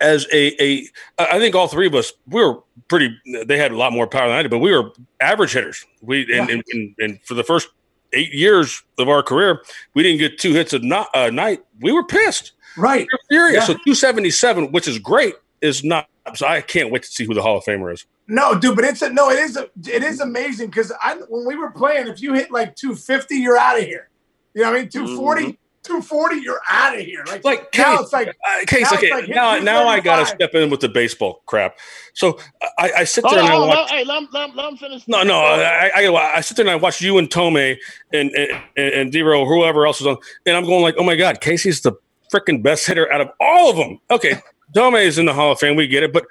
as a a, I think all three of us we were pretty. They had a lot more power than I did, but we were average hitters. We and, and, and, and for the first eight years of our career, we didn't get two hits a a night. We were pissed. right, We were furious. Yeah. So 277, which is great, is not. So I can't wait to see who the Hall of Famer is. no, dude, but it's a no. It is a, it is amazing because I when we were playing, if you hit like 250, you're out of here. You know what I mean? 240, 240, you're out of here. Like, Like, now, Case- it's like Uh, Case, Now okay, like now now I got to step in with the baseball crap. So I, I sit Hold there on, and I hold watch. hey, let, let, let him finish. No, no, I, I, I, I sit there and I watch you and Thome and and and, and Dero, whoever else is on, and I'm going like, oh my god, Casey's the freaking best hitter out of all of them. Okay, Thome is in the Hall of Fame, we get it, but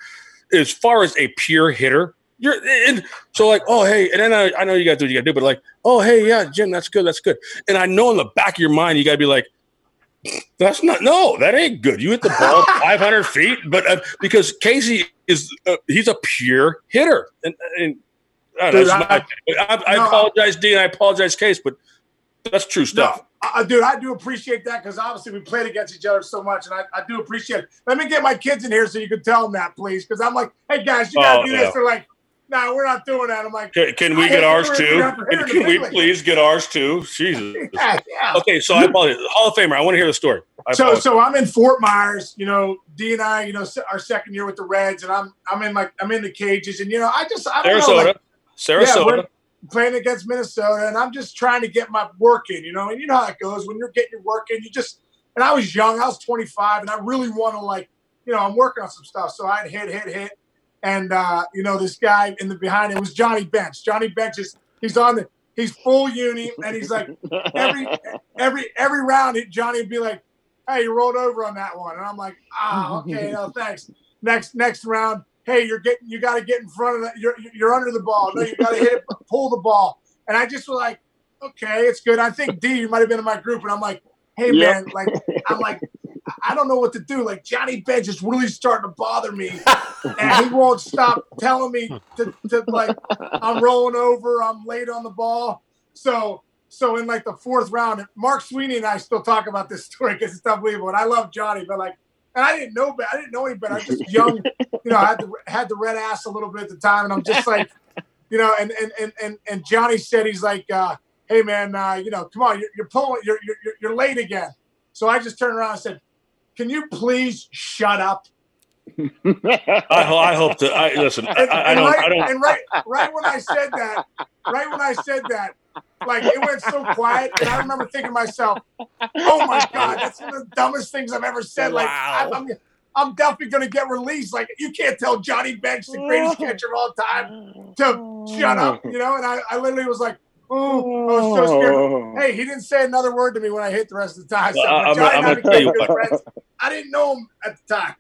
as far as a pure hitter, you're and so like, oh hey, and then I, I know you got to do what you got to do, but like, oh hey, yeah, Jim, that's good, that's good, and I know in the back of your mind you got to be like. That's not no. That ain't good. You hit the ball 500 feet, but uh, because Casey is uh, he's a pure hitter, and, and I, Dude, I- my- I, I- apologize, Dean. I apologize, Case, but that's true stuff. No, uh, dude, I do appreciate that because obviously we played against each other so much, and I, I do appreciate it. Let me get my kids in here so you can tell them that, please, because I'm like, hey guys, you gotta Oh, do yeah. this. They're like, no, we're not doing that. I'm like, Can, can we get ours too? Can, can we please get ours too? Jesus. yeah, yeah. Okay, so I apologize. Hall of Famer. I want to hear the story. So, so I'm in Fort Myers. You know, D and I, you know, our second year with the Reds, and I'm I'm in like I'm in the cages, and you know, I just I don't know, Sarasota. like, Sarasota. Playing against Minnesota, and I'm just trying to get my work in, you know. And you know how it goes when you're getting your work in. You just and I was young, I was 25, and I really want to like, you know, I'm working on some stuff. So I'd hit, hit, hit, and uh, you know, this guy in the behind it was Johnny Bench. Johnny Bench is he's on the he's full uni, and he's like every every every round, Johnny would be like, "Hey, you rolled over on that one," and I'm like, "Ah, okay, no thanks." Next next round, hey, you're getting you got to get in front of that. You're you're under the ball. No, you got to hit it, pull the ball. And I just was like, okay, it's good. I think D, you might have been in my group, and I'm like, hey Yep. man, like I'm like, I don't know what to do. Like Johnny Bench is really starting to bother me, and he won't stop telling me to, to like I'm rolling over, I'm late on the ball. So so in like the fourth round, Mark Sweeney and I still talk about this story because it's unbelievable. And I love Johnny, but like, and I didn't know, but I didn't know him, but I was just young, you know, I had the had the red ass a little bit at the time, and I'm just like, you know, and and and and, and Johnny said he's like, uh, hey man, uh, you know, come on, you're, you're pulling, you're, you're you're late again. So I just turned around and said, can you please shut up? I, I hope to. I listen. I, And, I and don't. right, I don't. and right, right when I said that, right when I said that, like it went so quiet, and I remember thinking to myself, "Oh my god, that's one of the dumbest things I've ever said." Like I, I'm, I'm definitely going to get released. Like you can't tell Johnny Bench, the greatest catcher of all time, to shut up, you know. And I, I literally was like, "Oh, I was so scared." Hey, he didn't say another word to me when I hit the rest of the time. So Well, I- but I'm- Johnny I'm I gonna tell you good what. friends. I didn't know him at the time.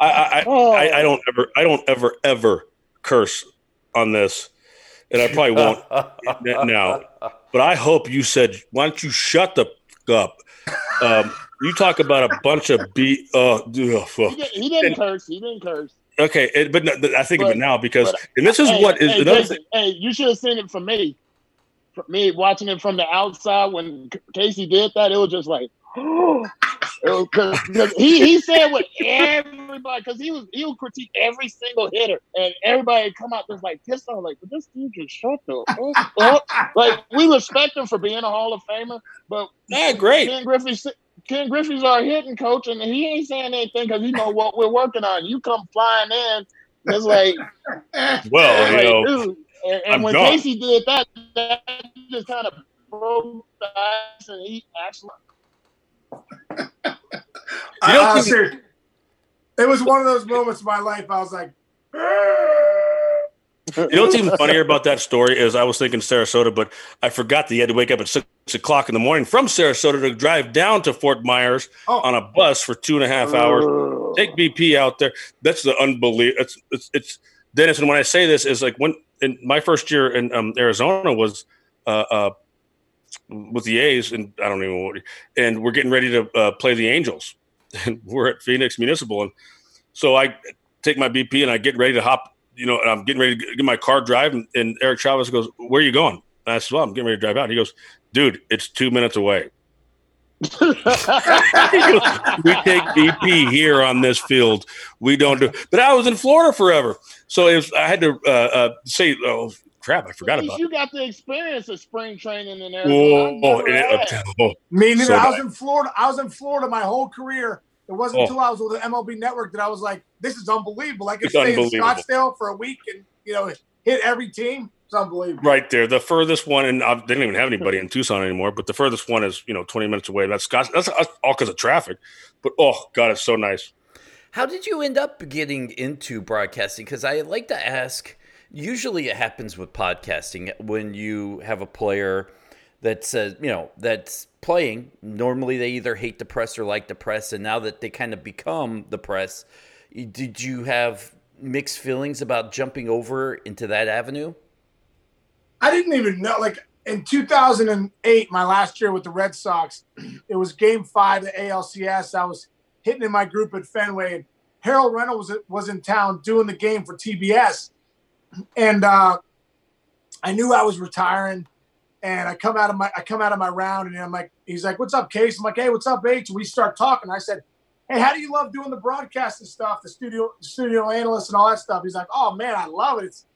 I, I, I, I oh. don't ever. I don't ever ever curse on this, and I probably won't now. But I hope you said, "Why don't you shut the f- up?" Um, you talk about a bunch of beat. Uh, ugh, He, fuck. did, he didn't curse. He didn't curse. okay, it, but no, I think of it now because, but- and this is hey, what is hey, another Jason, thing. hey, you should have seen it from me. From me watching it from the outside when Casey did that, it was just like, it was, cause, 'cause he he said what everybody because he was he would critique every single hitter and everybody would come out just like pissed off like, but this dude just shut the fuck up. Like we respect him for being a Hall of Famer, but Yeah, great. Ken Griffey's Ken Griffey's our hitting coach, and he ain't saying anything because he know what we're working on. You come flying in, it's like, Well, like, you know, dude. And, and I'm when gone. Casey did that, that just kind of broke the ice, and he actually. I, don't I think- ser- it was one of those moments in my life. I was like, You know what's even funnier about that story is I was thinking Sarasota, but I forgot that you had to wake up at six o'clock in the morning from Sarasota to drive down to Fort Myers Oh. on a bus for two and a half hours. Take BP out there. That's the unbelievable. It's, it's it's Dennis. And when I say this, is like when in my first year in um, Arizona was uh, uh, with the A's, and I don't even know what, and we're getting ready to uh, play the Angels, and we're at Phoenix Municipal, and so I take my BP and I get ready to hop. You know, I'm getting ready to get my car drive, and, and Eric Chavez goes, "Where are you going?" And I said, "Well, I'm getting ready to drive out." He goes, "Dude, it's two minutes away." we take BP here on this field. We don't do. But I was in Florida forever, so was, I had to uh, uh, say, "Oh crap, I forgot At least about." you got the experience of spring training in It. Arizona. Oh, I've oh, never and had. it- oh, So I was bad. in Florida. I was in Florida my whole career. It wasn't Oh. until I was with the MLB Network that I was like, "This is unbelievable." I could It's stay in. Scottsdale for a week and you know hit every team. It's unbelievable. right there, the furthest one, and I, they don't even have anybody in Tucson anymore. But the furthest one is you know 20 minutes away. That's Scotts. That's all because of traffic. But oh god, it's so nice. How did you end up getting into broadcasting? Because I like to ask. Usually, it happens with podcasting when you have a player that says, you know, that's playing. Normally, they either hate the press or like the press, and now that they kind of become the press, did you have mixed feelings about jumping over into that avenue? I didn't even know. Like in 2008, my last year with the Red Sox, it was Game Five the ALCS. I was hitting in my group at Fenway, and Harold Reynolds was was in town doing the game for TBS, and uh, I knew I was retiring. And I come out of my I come out of my round, and I'm like, he's like, "What's up, Case?" I'm like, "Hey, what's up, H?" And we start talking. I said, "Hey, how do you love doing the broadcasting stuff, the studio studio analyst and all that stuff?" He's like, "Oh man, I love it. It's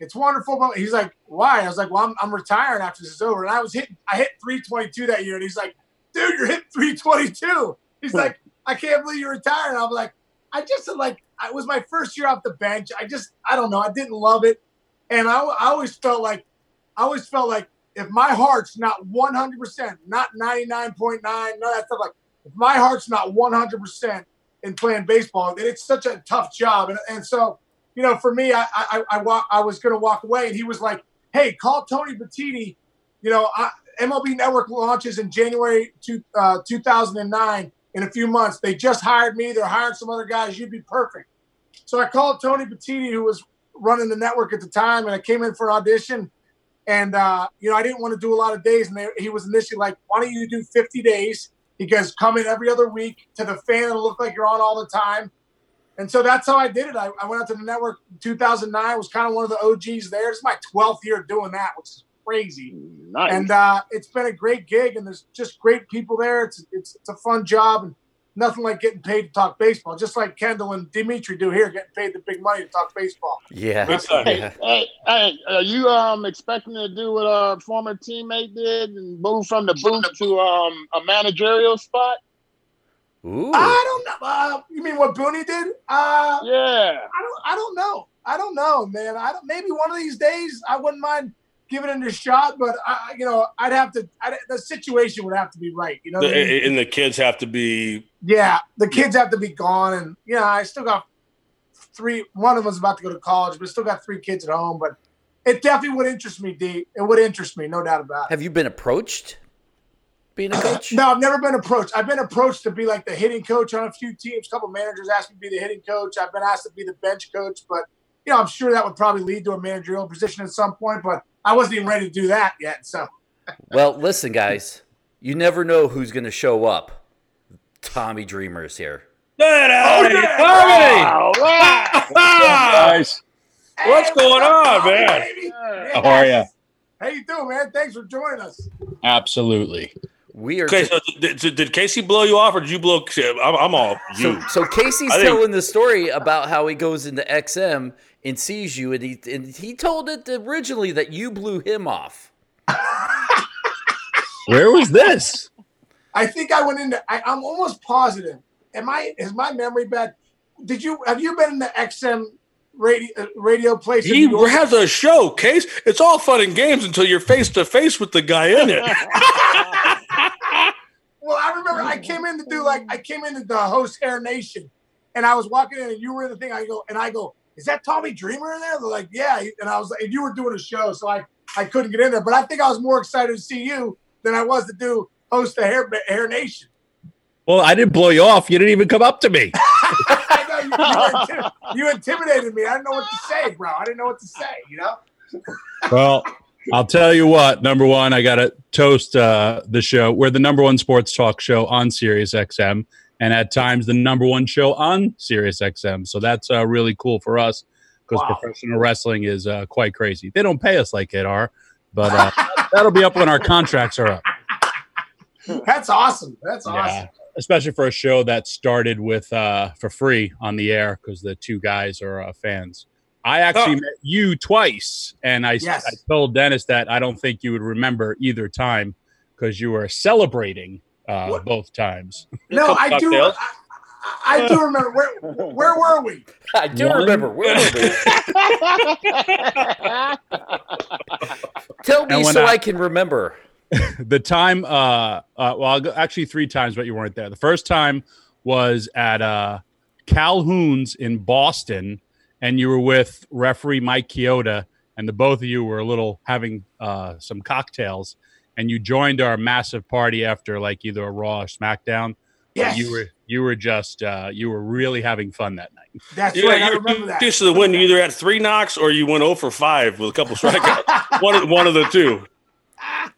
it's wonderful. But he's like, why? I was like, well, I'm, I'm retiring after this is over. And I was hitting, I hit 322 that year. And he's like, dude, you're hitting 322. He's like, I can't believe you're retiring. I'm like, I just like, it was my first year off the bench. I just, I don't know. I didn't love it. And I, I always felt like, I always felt like if my heart's not 100%, not 99.9, none of that stuff, like if my heart's not 100% in playing baseball, then it's such a tough job. And, and so, you know, for me, I I I, I was going to walk away, and he was like, "Hey, call Tony Petitti. You know, I, MLB Network launches in January two, uh, 2009. In a few months, they just hired me. They're hiring some other guys. You'd be perfect." So I called Tony Petitti, who was running the network at the time, and I came in for an audition. And uh, you know, I didn't want to do a lot of days, and they, he was initially like, "Why don't you do 50 days?" Goes, come in every other week to the fan. It'll look like you're on all the time. And so that's how I did it. I, I went out to the network in 2009, was kind of one of the OGs there. It's my 12th year doing that, which is crazy. Nice. And uh, it's been a great gig, and there's just great people there. It's, it's, it's a fun job, and nothing like getting paid to talk baseball, just like Kendall and Dimitri do here, getting paid the big money to talk baseball. Yeah. Big time. yeah. Hey, hey, are you um expecting to do what our former teammate did and move from the booth to um a managerial spot? Ooh. I don't know. Uh, you mean what Booney did? Uh, Yeah. I don't. I don't know. I don't know, man. I don't. Maybe one of these days, I wouldn't mind giving it a shot, but I, you know, I'd have to. I'd, the situation would have to be right. You know. what I mean? And the kids have to be Yeah, the kids have to be gone, and you know, I still got three. One of them's about to go to college, but still got three kids at home. But it definitely would interest me, D. It would interest me, no doubt about it. Have you been approached being a uh, coach? No, I've never been approached. I've been approached to be like the hitting coach on a few teams. A couple managers asked me to be the hitting coach. I've been asked to be the bench coach, but you know, I'm sure that would probably lead to a managerial position at some point. But I wasn't even ready to do that yet. So Well, listen, guys. You never know who's going to show up. Tommy Dreamer is here. Get out of here, Wow, wow. Tommy! Guys, What's going on, Tommy, man? baby. how are you? How you doing, man? Thanks for joining us. Absolutely. We are. Okay, so did, did- did Casey blow you off, or did you blow? I'm, I'm all you. So, so Casey's think- telling the story about how he goes into XM and sees you, and he and he told it originally that you blew him off. Where was this? I think I went into. I, I'm almost positive. Am I? Is my memory bad? Did you have you been in the XM radio uh, radio place? in He has a show, Case. It's all fun and games until you're face to face with the guy in it. Well, I remember I came in to do like I came into the host Air Nation, and I was walking in, and you were in the thing. I go and I go, is that Tommy Dreamer in there? They're like, yeah. And I was like, and you were doing a show, so I I couldn't get in there. But I think I was more excited to see you than I was to do host the Air Air Nation. Well, I didn't blow you off. You didn't even come up to me. I know you, you, intim- you intimidated me. I didn't know what to say, bro. I didn't know what to say. You know. Well, I'll tell you what. Number one, I got to toast uh, the show. We're the number one sports talk show on Sirius XM, and at times the number one show on Sirius XM. So that's uh, really cool for us because Wow. professional wrestling is uh, quite crazy. They don't pay us like it are, but uh, that'll be up when our contracts are up. That's awesome. That's awesome. Yeah, especially for a show that started with uh, for free on the air because the two guys are uh, fans. I actually Oh. met you twice, and I, Yes. I told Dennis that I don't think you would remember either time because you were celebrating uh, both times. No, I do. I, I I do remember. Where where were we? I do One- remember. Where were we? Tell me so I- I can remember. the time, uh, uh, well, I'll go, actually three times, but you weren't there. The first time was at uh, Calhoun's in Boston, and you were with referee Mike Chioda, and the both of you were a little having uh, some cocktails, and you joined our massive party after like either a Raw or SmackDown. Yes, You were you were just uh, you were really having fun that night. That's Yeah, right. I you- remember that. Just the win, you either had three knocks or you went 0 for 5 with a couple strikeouts. one, of- one of the two.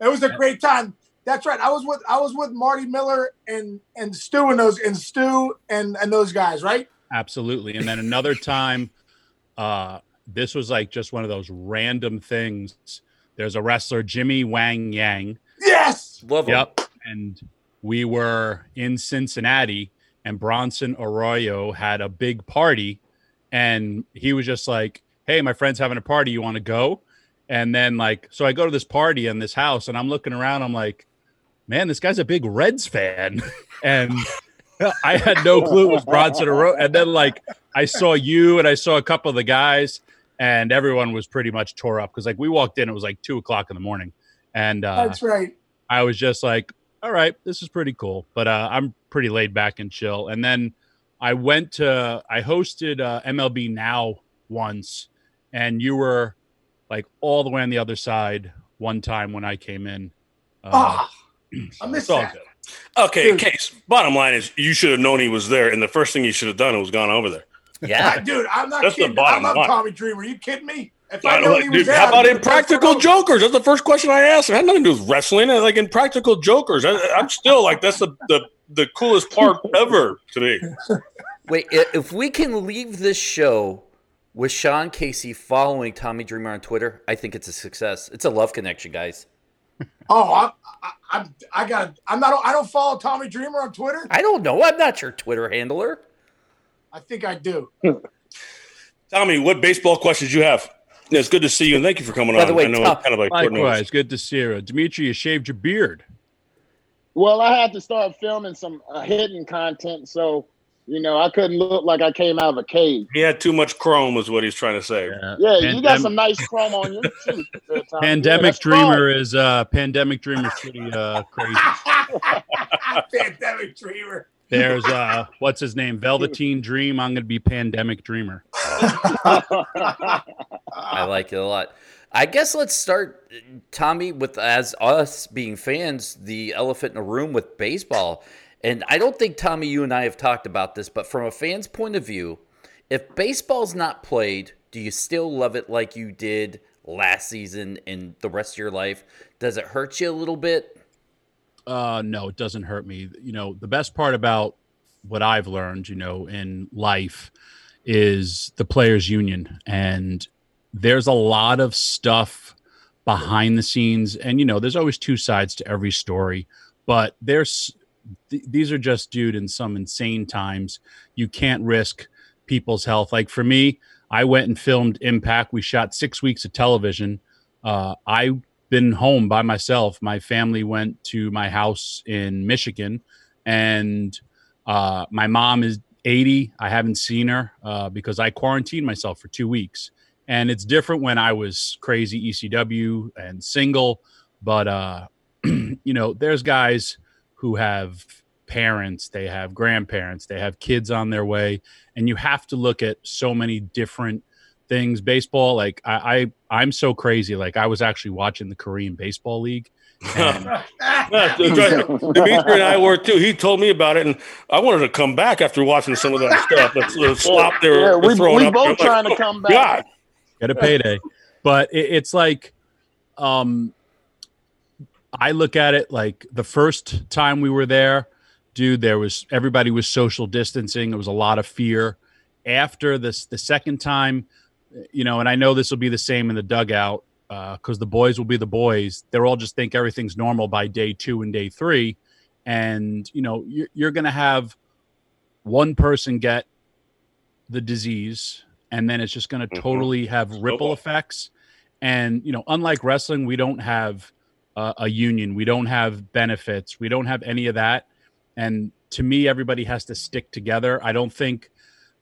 It was a great time. That's right. I was with I was with Marty Miller and and Stu and those and Stu and and those guys, right? Absolutely. And then another time, uh, this was like just one of those random things. There's a wrestler, Jimmy Wang Yang. Yes. Love 'em. Yep. And we were in Cincinnati, and Bronson Arroyo had a big party, and he was just like, "Hey, my friend's having a party. You want to go?" And then like, so I go to this party in this house, and I'm looking around. I'm like, "Man, this guy's a big Reds fan," and I had no clue it was Bronson Arroyo. And then like, I saw you, and I saw a couple of the guys, and everyone was pretty much tore up because like we walked in, it was like two o'clock in the morning, and uh, That's right. I was just like, all right, this is pretty cool. But uh, I'm pretty laid back and chill. And then I went to, I hosted uh, MLB Now once, and you were like all the way on the other side one time when I came in. Uh, Ah, I missed that. good. Okay, Dude. Case. Bottom line is you should have known he was there, and the first thing you should have done was gone over there. Ah, Yeah. dude, I'm not That's the kidding. I bottom love line. Tommy Dreamer. Are you kidding me? If I I know like- he was dude, there, how about be the impractical jokers? That's the first question I asked. It had nothing to do with wrestling. Like impractical jokers. I, I'm still like that's the, the the coolest part ever to me. Wait, if we can leave this show with Sean Casey following Tommy Dreamer on Twitter, I think it's a success. It's a love connection, guys. Oh, I, I, I, I got. I'm not. I don't follow Tommy Dreamer on Twitter. I don't know. I'm not your Twitter handler. I think I do. Tommy, what baseball questions you have? Yeah, it's good to see you and thank you for coming By on. the way, I know Tom- it's kind of like short notice. Likewise, good to see you, Dimitri. You shaved your beard. Well, I had to start filming some uh, hidden content, so you know I couldn't look like I came out of a cave. He had too much chrome, is what he's trying to say. Yeah, you got some nice chrome on you too. there, Yeah, Pandemic Dreamer chrome. is uh Pandemic Dreamer pretty uh crazy. Pandemic Dreamer. There's uh what's his name? Velveteen Dream. I'm gonna be Pandemic Dreamer. I like it a lot. I guess let's start, Tommy, with as us being fans, the elephant in the room with baseball. And I don't think, Tommy, you and I have talked about this, but from a fan's point of view, if baseball's not played, do you still love it like you did last season and the rest of your life? Does it hurt you a little bit? Uh, no, it doesn't hurt me. You know, the best part about what I've learned, you know, in life is the players' union. And there's a lot of stuff behind the scenes. And, you know, there's always two sides to every story, but there's, th- these are just, dude, in some insane times, you can't risk people's health. Like for me, I went and filmed Impact. We shot six weeks of television. Uh, I been home by myself. My family went to my house in Michigan, and uh, my mom is 80. I haven't seen her uh, because I quarantined myself for two weeks. And it's different when I was crazy ECW and single, but uh, you know, there's guys who have parents, they have grandparents, they have kids on their way, and you have to look at so many different things. Baseball, like I, I I'm so crazy. Like I was actually watching the Korean Baseball League. And Yeah, that's. Dimitri and I were too. He told me about it, and I wanted to come back after watching some of that stuff. That's the slop they were Yeah, we, throwing we up. both I'm like, trying to oh, come back. God. get a payday. but it, it's like, um, I look at it like the first time we were there, dude. There was everybody was social distancing. There was a lot of fear. After this, the second time, you know, and I know this will be the same in the dugout because the boys will be the boys. They'll all just think everything's normal by day two and day three, and you know, you're, you're going to have one person get the disease and then it's just going to Mhm. totally have ripple effects and you know unlike wrestling we don't have a union. We don't have benefits. We don't have any of that. And to me everybody has to stick together. I don't think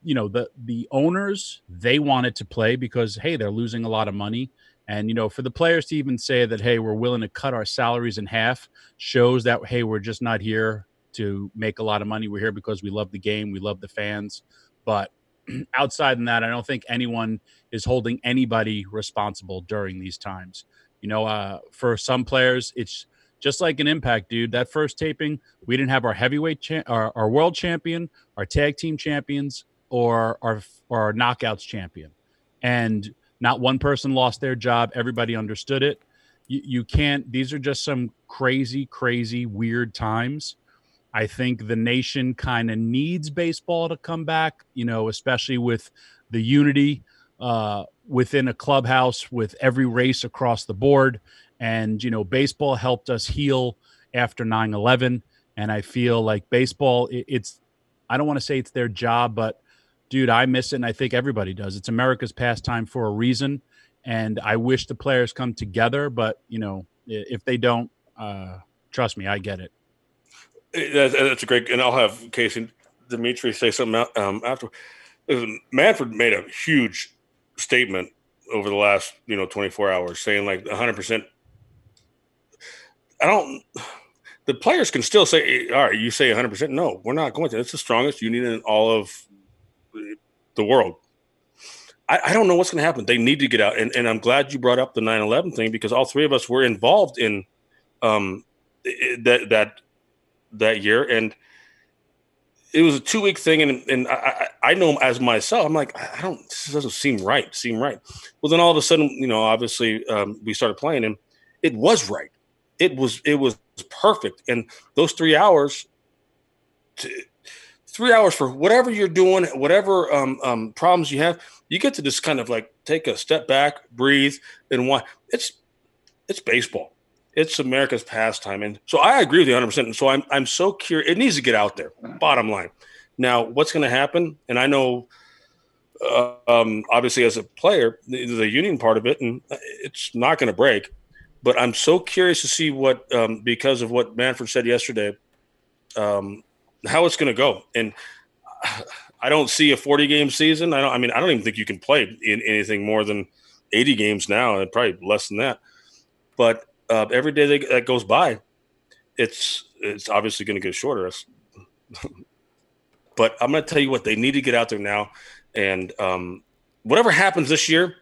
you know the the owners they want it to play because hey they're losing a lot of money. And you know for the players to even say that hey we're willing to cut our salaries in half shows that hey we're just not here to make a lot of money. We're here because we love the game. We love the fans. But outside in that, I don't think anyone is holding anybody responsible during these times. You know, uh, for some players, it's just like an impact, dude. That first taping, we didn't have our heavyweight, cha- our, our world champion, our tag team champions, or our or our knockouts champion, and not one person lost their job. Everybody understood it. You, you can't. These are just some crazy, crazy, weird times. I think the nation kind of needs baseball to come back, you know, especially with the unity uh, within a clubhouse with every race across the board. And, you know, baseball helped us heal after 9 11. And I feel like baseball, it, it's, I don't want to say it's their job, but dude, I miss it. And I think everybody does. It's America's pastime for a reason. And I wish the players come together, but, you know, if they don't, uh, trust me, I get it. That- That's a great, and I'll have Casey Dimitri say something um, after. Manfred made a huge statement over the last, you know, 24 hours, saying like 100. percent I don't. The players can still say, "All right, you say 100." percent No, we're not going to. It's the strongest union in all of the world. I, I don't know what's going to happen. They need to get out, and, and I'm glad you brought up the 9/11 thing because all three of us were involved in um, that that that year and it was a two week thing, and and I, I know as myself, I'm like, I don't. This doesn't seem right. Seem right. Well, then all of a sudden, you know, obviously, um, we started playing, and it was right. It was it was perfect, and those three hours. To, three hours for whatever you're doing, whatever um, um, problems you have, you get to just kind of like take a step back, breathe, and watch. It's it's baseball. It's America's pastime, and so I agree with you 100. percent And so I'm I'm so curious. It needs to get out there. Bottom line. Now, what's going to happen? And I know, uh, um, obviously, as a player, the, the, union part of it, and it's not going to break. But I'm so curious to see what, um, because of what Manfred said yesterday, um, how it's going to go. And I don't see a 40 game season. I don't. I mean, I don't even think you can play in anything more than 80 games now, and probably less than that. But uh, every day that, goes by, it's it's obviously going to get shorter. but I'm going to tell you what they need to get out there now, and um, whatever happens this year,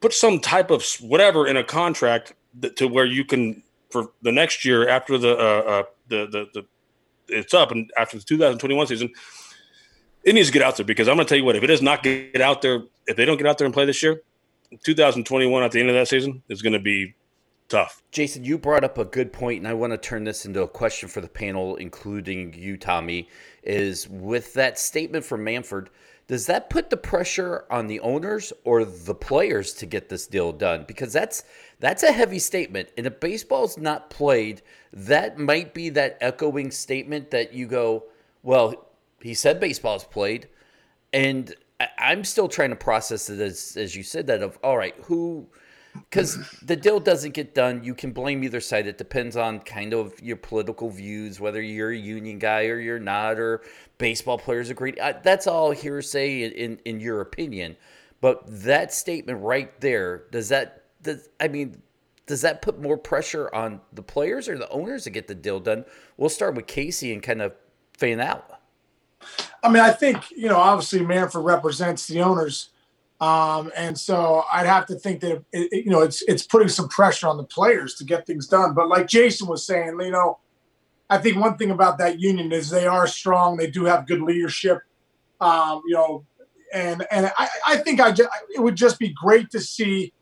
put some type of whatever in a contract that, to where you can for the next year after the uh, uh, the, the the it's up and after the 2021 season, it needs to get out there because I'm going to tell you what if it does not get out there, if they don't get out there and play this year, 2021 at the end of that season is going to be tough. Jason, you brought up a good point, and I want to turn this into a question for the panel, including you, Tommy. Is with that statement from Manfred, does that put the pressure on the owners or the players to get this deal done? Because that's that's a heavy statement. And if baseball's not played, that might be that echoing statement that you go, well, he said baseball's played. And I'm still trying to process it as, as you said that of, all right, who – because the deal doesn't get done. You can blame either side. It depends on kind of your political views, whether you're a union guy or you're not, or baseball players agree. That's all hearsay in, in, your opinion. But that statement right there, does that, does, I mean, does that put more pressure on the players or the owners to get the deal done? We'll start with Casey and kind of fan out. I mean, I think, you know, obviously Manfred represents the owners um, and so I'd have to think that it, it, you know it's it's putting some pressure on the players to get things done. But like Jason was saying, you know, I think one thing about that union is they are strong. They do have good leadership. Um, you know, and and I, I think I just, it would just be great to see,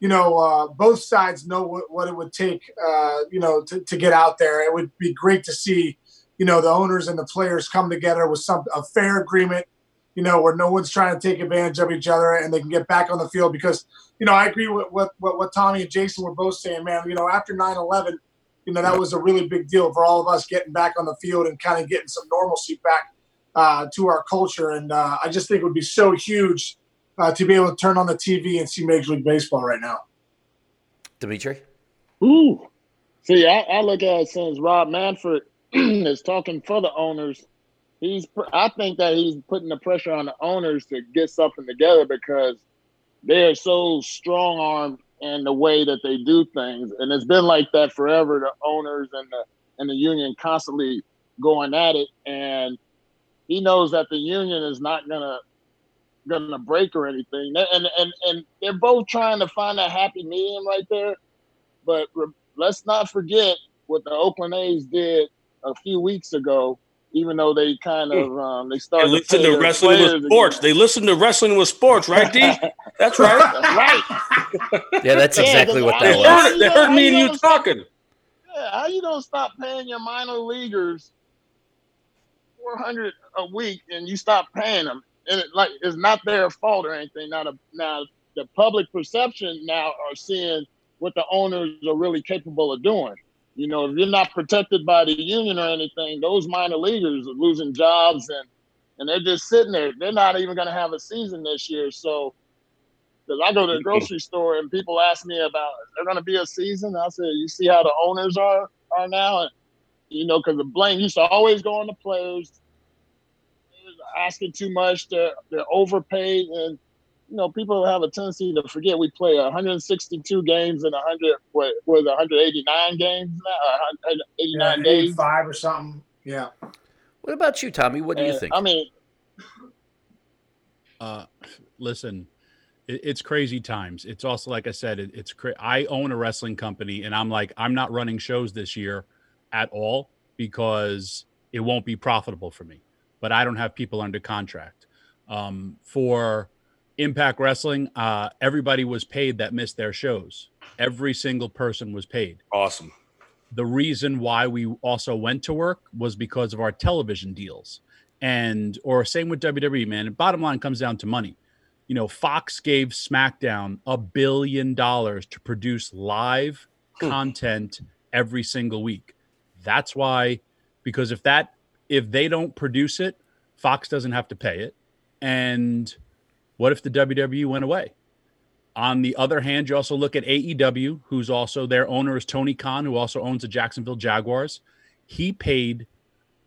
you know, uh, both sides know what, what it would take, uh, you know, to, to get out there. It would be great to see, you know, the owners and the players come together with some a fair agreement you know, where no one's trying to take advantage of each other and they can get back on the field because, you know, I agree with what, what, what Tommy and Jason were both saying, man, you know, after 9 11, you know, that was a really big deal for all of us getting back on the field and kind of getting some normalcy back uh, to our culture. And uh, I just think it would be so huge uh, to be able to turn on the TV and see Major League Baseball right now. Dimitri? Ooh. See, I, I look at it since Rob Manfred is talking for the owners he's I think that he's putting the pressure on the owners to get something together because they're so strong armed in the way that they do things. And it's been like that forever. The owners and the and the union constantly going at it. And he knows that the union is not gonna gonna break or anything. And and and they're both trying to find a happy medium right there. But let's not forget what the Oakland A's did a few weeks ago even though they kind of um, they started. They listen to, wrestling with sports. Again. They listen to wrestling with sports, right, D? That's right. right. Yeah, that's exactly yeah, what that was. Heard, they heard me and you talking. Yeah, how you don't stop paying your minor leaguers four hundred a week and you stop paying them? And it, like it's not their fault or anything. Now the now the public perception now are seeing what the owners are really capable of doing. You know, if you're not protected by the union or anything, those minor leaguers are losing jobs and and they're just sitting there. They're not even going to have a season this year. So, because I go to the mm-hmm. grocery store and people ask me about, is there going to be a season? I said, you see how the owners are are now, and you know, because the blame used to always go on the players. Asking too much, they're, they're overpaid, and you know, people have a tendency to forget we play 162 games in 100, what was 189 games now, 189 yeah, days, five or something. Yeah. What about you, Tommy? What do and, you think? I mean, uh, listen, it, it's crazy times. It's also like I said, it, it's cra- I own a wrestling company, and I'm like, I'm not running shows this year at all because it won't be profitable for me. but I don't have people under contract. Um, for Impact Wrestling, uh, everybody was paid that missed their shows. Every single person was paid. Awesome. The reason why we also went to work was because of our television deals. And, or same with WWE, man. And bottom line comes down to money. You know, Fox gave SmackDown a billion dollars to produce live Hmm. content every single week. That's why, because if that, if they don't produce it, Fox doesn't have to pay it. And what if the WWE went away? On the other hand, you also look at AEW, who's also their owner is Tony Khan, who also owns the Jacksonville Jaguars. He paid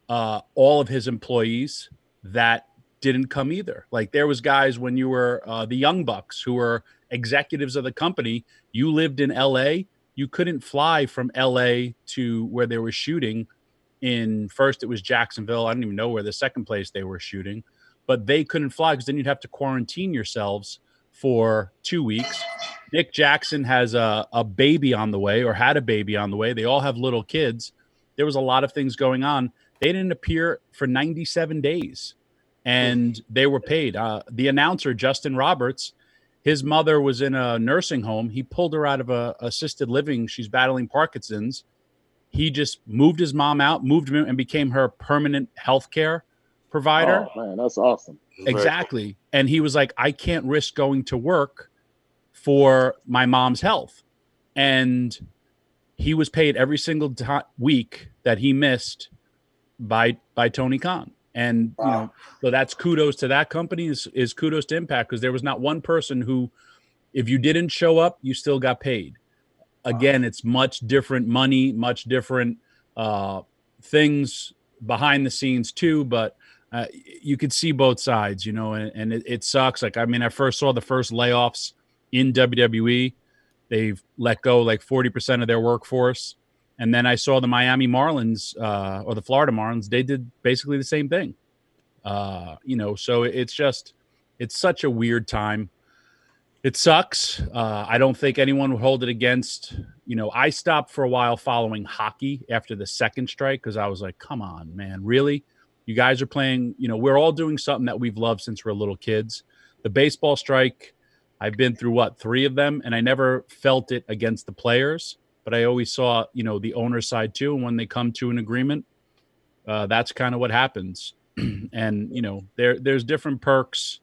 uh, all of his employees that didn't come either. Like there was guys when you were uh, the Young Bucks who were executives of the company. You lived in LA. You couldn't fly from LA to where they were shooting. In first, it was Jacksonville. I don't even know where the second place they were shooting, but they couldn't fly because then you'd have to quarantine yourselves for two weeks. Nick Jackson has a, a baby on the way or had a baby on the way. They all have little kids. There was a lot of things going on. They didn't appear for 97 days and they were paid. Uh, the announcer, Justin Roberts, his mother was in a nursing home. He pulled her out of a assisted living. She's battling Parkinson's. He just moved his mom out, moved him, and became her permanent health care provider. Oh man, that's awesome. Exactly. And he was like, I can't risk going to work for my mom's health. And he was paid every single ti week that he missed by by Tony Khan. And you know, so that's kudos to that company is, is kudos to Impact because there was not one person who, if you didn't show up, you still got paid. Again, it's much different money, much different uh, things behind the scenes too. But uh, you could see both sides, you know, and, and it, it sucks. Like, I mean, I first saw the first layoffs in WWE. They've let go like 40% of their workforce. And then I saw the Miami Marlins uh, or the Florida Marlins. They did basically the same thing. Uh, you know, so it's just, it's such a weird time. It sucks. Uh, I don't think anyone would hold it against, you know, I stopped for a while following hockey after the second strike because I was like, come on, man, really? You guys are playing, you know, we're all doing something that we've loved since we're little kids. The baseball strike, I've been through what, three of them, and I never felt it against the players, but I always saw, you know, the owner side too. And when they come to an agreement, uh, that's kind of what happens. and, you know, there there's different perks.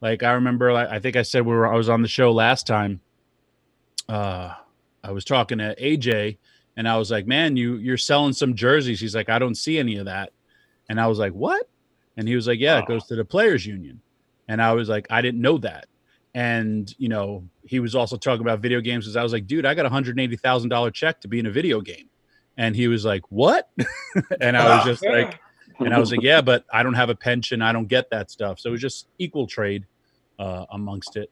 Like I remember, I think I said we were I was on the show last time. Uh, I was talking to AJ, and I was like, "Man, you you're selling some jerseys." He's like, "I don't see any of that," and I was like, "What?" And he was like, "Yeah, it goes to the players' union," and I was like, "I didn't know that." And you know, he was also talking about video games. Because I was like, "Dude, I got a hundred eighty thousand dollar check to be in a video game," and he was like, "What?" and I was just like. And I was like, yeah, but I don't have a pension. I don't get that stuff. So it was just equal trade uh, amongst it.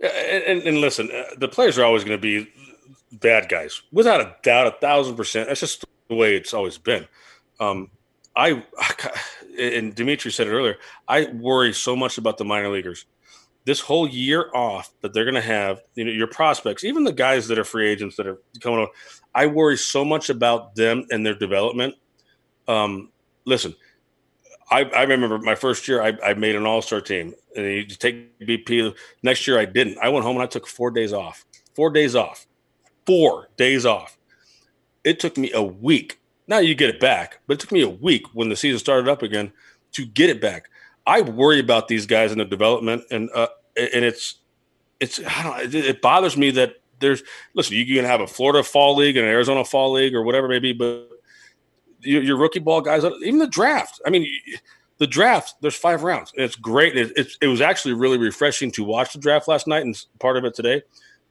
And, and, and listen, uh, the players are always going to be bad guys, without a doubt, a thousand percent. That's just the way it's always been. Um, I and Dmitri said it earlier. I worry so much about the minor leaguers. This whole year off that they're going to have, you know, your prospects, even the guys that are free agents that are coming on. I worry so much about them and their development. Um, listen, I, I remember my first year, I, I made an all star team, and you take BP. Next year, I didn't. I went home and I took four days off. Four days off. Four days off. It took me a week. Now you get it back, but it took me a week when the season started up again to get it back. I worry about these guys in their development, and uh, and it's it's it, bothers me that there's listen. You can have a Florida fall league and an Arizona fall league or whatever it may be, but your, your rookie ball guys, even the draft. I mean, the draft. There's five rounds. It's great. It, it, it was actually really refreshing to watch the draft last night and part of it today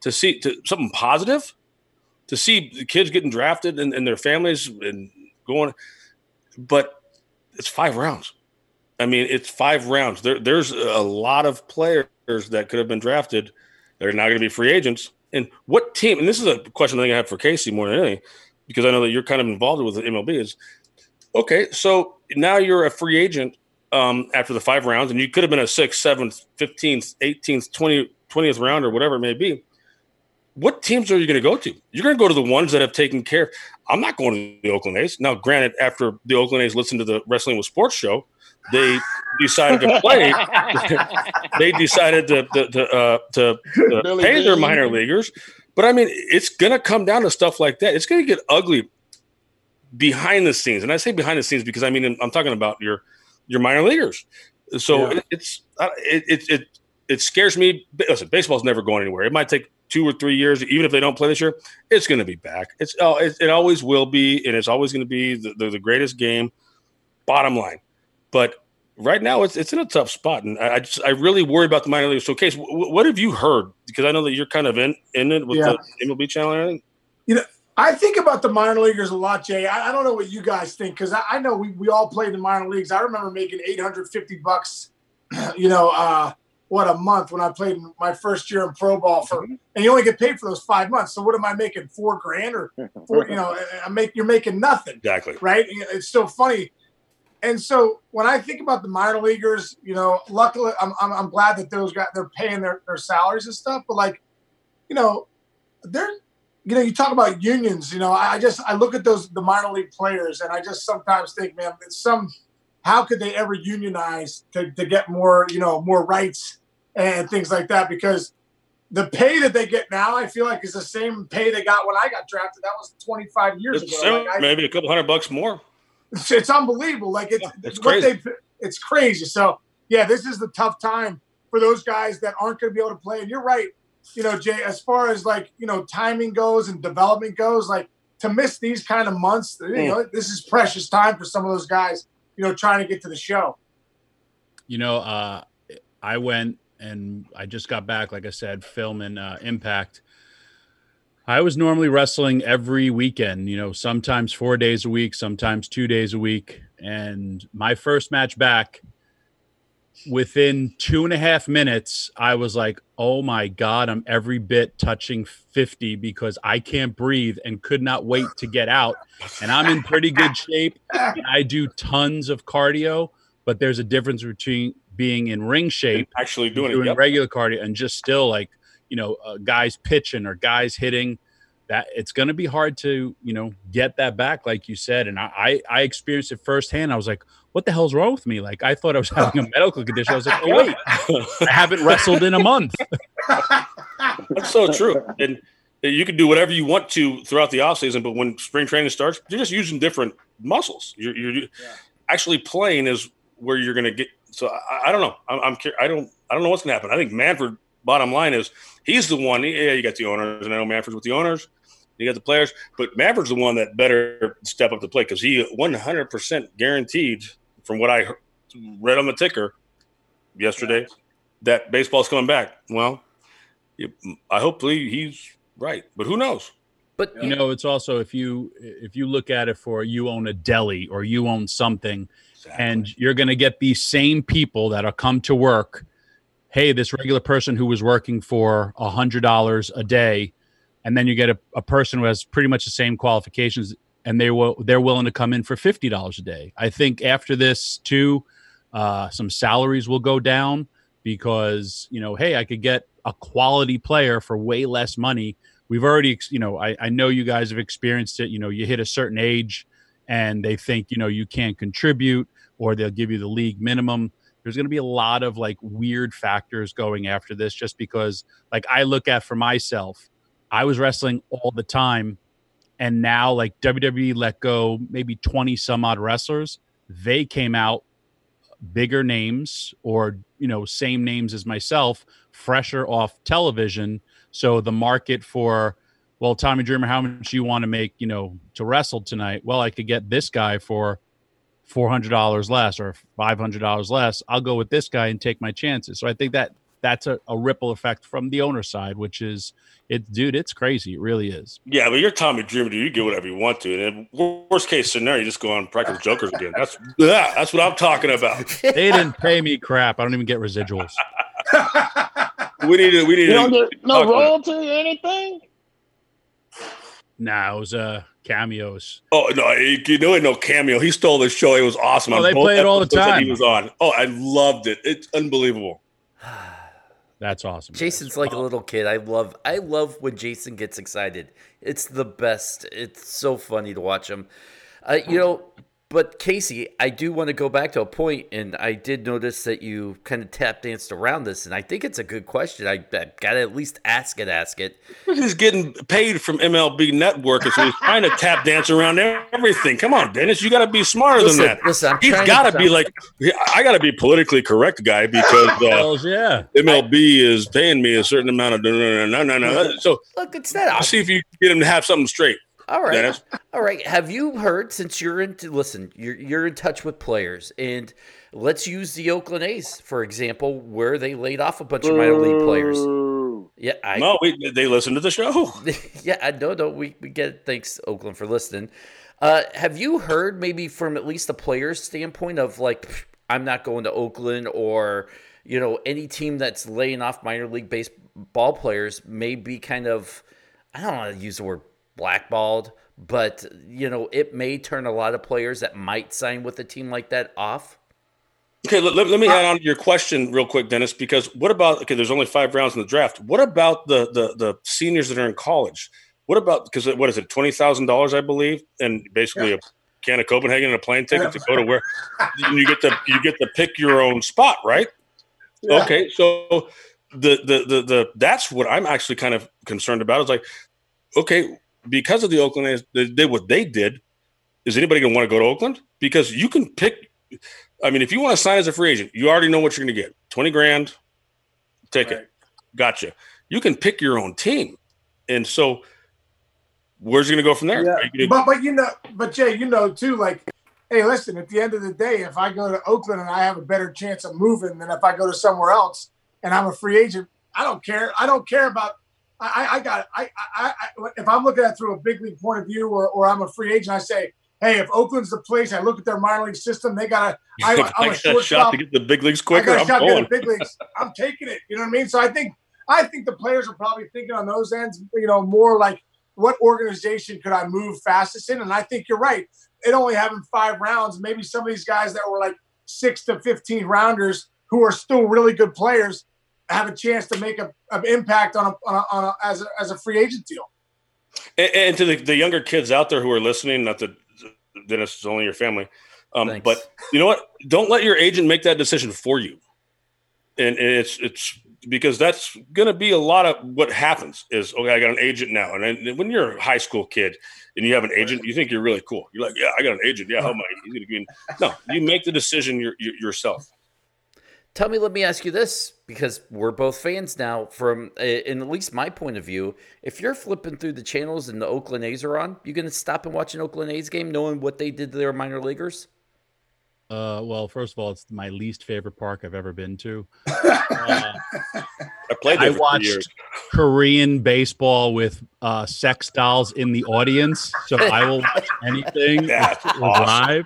to see to, something positive. To see the kids getting drafted and, and their families and going, but it's five rounds. I mean, it's five rounds. There, there's a lot of players that could have been drafted that are now going to be free agents. And what team? And this is a question I think I have for Casey more than anything because I know that you're kind of involved with the MLB is okay. So now you're a free agent um, after the five rounds, and you could have been a sixth, seventh, fifteenth, eighteenth, 20, 20th round or whatever it may be. What teams are you going to go to? You're going to go to the ones that have taken care. I'm not going to the Oakland A's. Now, granted, after the Oakland A's listened to the Wrestling with Sports show, they decided to play. they decided to to to, uh, to, to pay their minor leaguers. But I mean, it's gonna come down to stuff like that. It's gonna get ugly behind the scenes, and I say behind the scenes because I mean I'm talking about your your minor leaguers. So Yeah. it, it's uh, it, it it it scares me. Listen, baseball's never going anywhere. It might take two or three years, even if they don't play this year. It's going to be back. It's oh, it, it always will be, and it's always going to be the, the, the greatest game. Bottom line, but right now it's it's in a tough spot, and I, I just I really worry about the minor leagues. So, Case, w- what have you heard? Because I know that you're kind of in in it with Yeah. the MLB channel and everything. You know, I think about the minor leaguers a lot, Jay. I, I don't know what you guys think because I, I know we, we all played in the minor leagues. I remember making 850 bucks, you know, uh, what a month when I played my first year in pro ball for, mm-hmm. and you only get paid for those five months. So what am I making? Four grand or four, you know, I make, you're making nothing Exactly. right? It's so funny. And so when I think about the minor leaguers, you know, luckily I'm, I'm, I'm glad that those guys they're paying their, their salaries and stuff. But like, you know, they're you know, you talk about unions. You know, I, just I look at those the minor league players, and I just sometimes think, man, it's some how could they ever unionize to, to get more you know more rights and things like that because the pay that they get now, I feel like is the same pay they got when I got drafted. That was 25 years It's ago. Like, I- maybe a couple hundred bucks more. it's, it's unbelievable. Like it's, Yeah, it's what crazy. they it's crazy. So yeah, this is the tough time for those guys that aren't going to be able to play. And you're right, you know, Jay. As far as like you know timing goes and development goes, like to miss these kind of months, you Mm. know, this is precious time for some of those guys. You know, trying to get to the show. You know, uh, I went and I just got back, like I said, filming uh, Impact. I was normally wrestling every weekend, you know, sometimes four days a week, sometimes two days a week. And my first match back, within two and a half minutes, I was like, oh my God, I'm every bit touching 50 because I can't breathe and could not wait to get out. And I'm in pretty good shape. I do tons of cardio, but there's a difference between being in ring shape Actually doing, doing it. Yep. regular cardio and just still like you know uh, guys pitching or guys hitting that it's going to be hard to you know get that back like you said and I, I i experienced it firsthand i was like what the hell's wrong with me like i thought i was having a medical condition i was like oh wait i haven't wrestled in a month That's so true. And you can do whatever you want to throughout the off season, but when spring training starts, you're just using different muscles. You're, you're actually playing is where you're going to get. So I, I don't know. I'm, I'm cur- I don't I don't know what's going to happen. I think Manfred. Bottom line is he's the one. Yeah, you got the owners, and I know Manfred's with the owners. You got the players, but Manfred's the one that better step up to play because he 100 percent guaranteed, from what I read on the ticker yesterday, that baseball's coming back. Well, I hopefully he's right, but who knows? But you know it's also if you if you look at it for you own a deli or you own something and you're going to get these same people that'll come to work hey this regular person who was working for a hundred dollars a day and then you get a, a person who has pretty much the same qualifications and they will they're willing to come in for fifty dollars a day. I think after this too uh, some salaries will go down because you know hey i could get a quality player for way less money. We've already you know I, I know you guys have experienced it. You know you hit a certain age and they think you know you can't contribute or they'll give you the league minimum. There's going to be a lot of like weird factors going after this just because like i look at for myself i was wrestling all the time and now like wwe let go maybe 20 some odd wrestlers. They came out bigger names or you know same names as myself fresher off television. So the market for well tommy dreamer how much you want to make you know to wrestle tonight? Well i could get this guy for $400 less or $500 less i'll go with this guy and take my chances so i think that that's a, a ripple effect from the owner side which is it's dude it's crazy it really is Yeah, but you're Tommy Dreamer, dude. You get whatever you want to. And then worst case scenario, you just go on Impractical Jokers again. That's yeah, that's what I'm talking about. they didn't pay me crap i don't even get residuals We need to we need You don't to get no talk about it. royalty or anything. Nah it was uh cameos Oh no, you you know no cameo. He stole the show. It was awesome. Oh, on they both play it all the time. He was on. Oh, I loved it. It's unbelievable. That's awesome. guys. Jason's like a little kid. I love I love when Jason gets excited. It's the best. It's so funny to watch him. Uh, you know, but Casey, I do want to go back to a point, and I did notice that you kind of tap danced around this, and I think it's a good question. I, I got to at least ask it. Ask it. He's getting paid from MLB Network, so he's trying to tap dance around everything. Come on, Dennis, you got to be smarter Listen, than that. listen, I'm He's trying got to to be like, I got to be politically correct, guy, because uh, Hells yeah. MLB is paying me a certain amount of no, no, no, no, no, no. So Look, it's that. I'll see if you can get him to have something straight. All right. Dennis. All right. Have you heard since you're into listen, you're you're in touch with players and let's use the Oakland A's for example where they laid off a bunch of minor league players. Yeah, I No, we, they listen to the show. yeah, I know no we, we get it. Thanks Oakland for listening. Uh, have you heard maybe from at least a player's standpoint of like I'm not going to Oakland or you know any team that's laying off minor league baseball players may be kind of I don't want to use the word blackballed, but you know it may turn a lot of players that might sign with a team like that off. Okay, let, let, let me uh, add on to your question real quick, Dennis, because what about okay, there's only five rounds in the draft. What about the the the seniors that are in college? What about because what is it, twenty thousand dollars, I believe, and basically a can of Copenhagen and a plane ticket to go to where you get to you get to pick your own spot, right? Yeah. Okay, so the, the the the that's what I'm actually kind of concerned about. Is like, okay, because of the Oakland A's, they did what they did. Is anybody going to want to go to Oakland? Because you can pick. I mean, if you want to sign as a free agent, you already know what you're going to get. Twenty grand, take Right. it. Gotcha. You can pick your own team, and so where's going to go from there? Yeah, gonna- but but you know, but Jay, you know too. Like, hey, listen. At the end of the day, if I go to Oakland and I have a better chance of moving than if I go to somewhere else and I'm a free agent, I don't care. I don't care about. I, I I got. I, I I if I'm looking at it through a big league point of view, or, or I'm a free agent, I say, hey, if Oakland's the place, I look at their minor league system. They got a. I, I I'm a got a shot shortstop. to get the big leagues I quicker. got a I'm shot to get going. the big leagues. I'm taking it. You know what I mean? So I think I think the players are probably thinking on those ends, you know, more like what organization could I move fastest in? And I think you're right. It only having five rounds, maybe some of these guys that were like six to fifteen rounders who are still really good players have a chance to make a, an impact on a, on, a, on a as a, as a free agent deal. And, and to the, the younger kids out there who are listening, not that Dennis is only your family, um, but you know what? Don't let your agent make that decision for you. And, and it's it's because that's going to be a lot of what happens is okay. I got an agent now, and then when you're a high school kid and you have an agent, you think you're really cool. You're like, yeah, I got an agent. Yeah, how am I? He's gonna give me-" No, you make the decision your, your, yourself. Tell me, let me ask you this because we're both fans now. From uh, in at least my point of view, if you're flipping through the channels and the Oakland A's are on, you gonna stop and watch an Oakland A's game, knowing what they did to their minor leaguers? Uh, well, first of all, it's my least favorite park I've ever been to. Uh, I played there I for watched years. Korean baseball with uh, sex dolls in the audience, so I will watch anything That's awesome.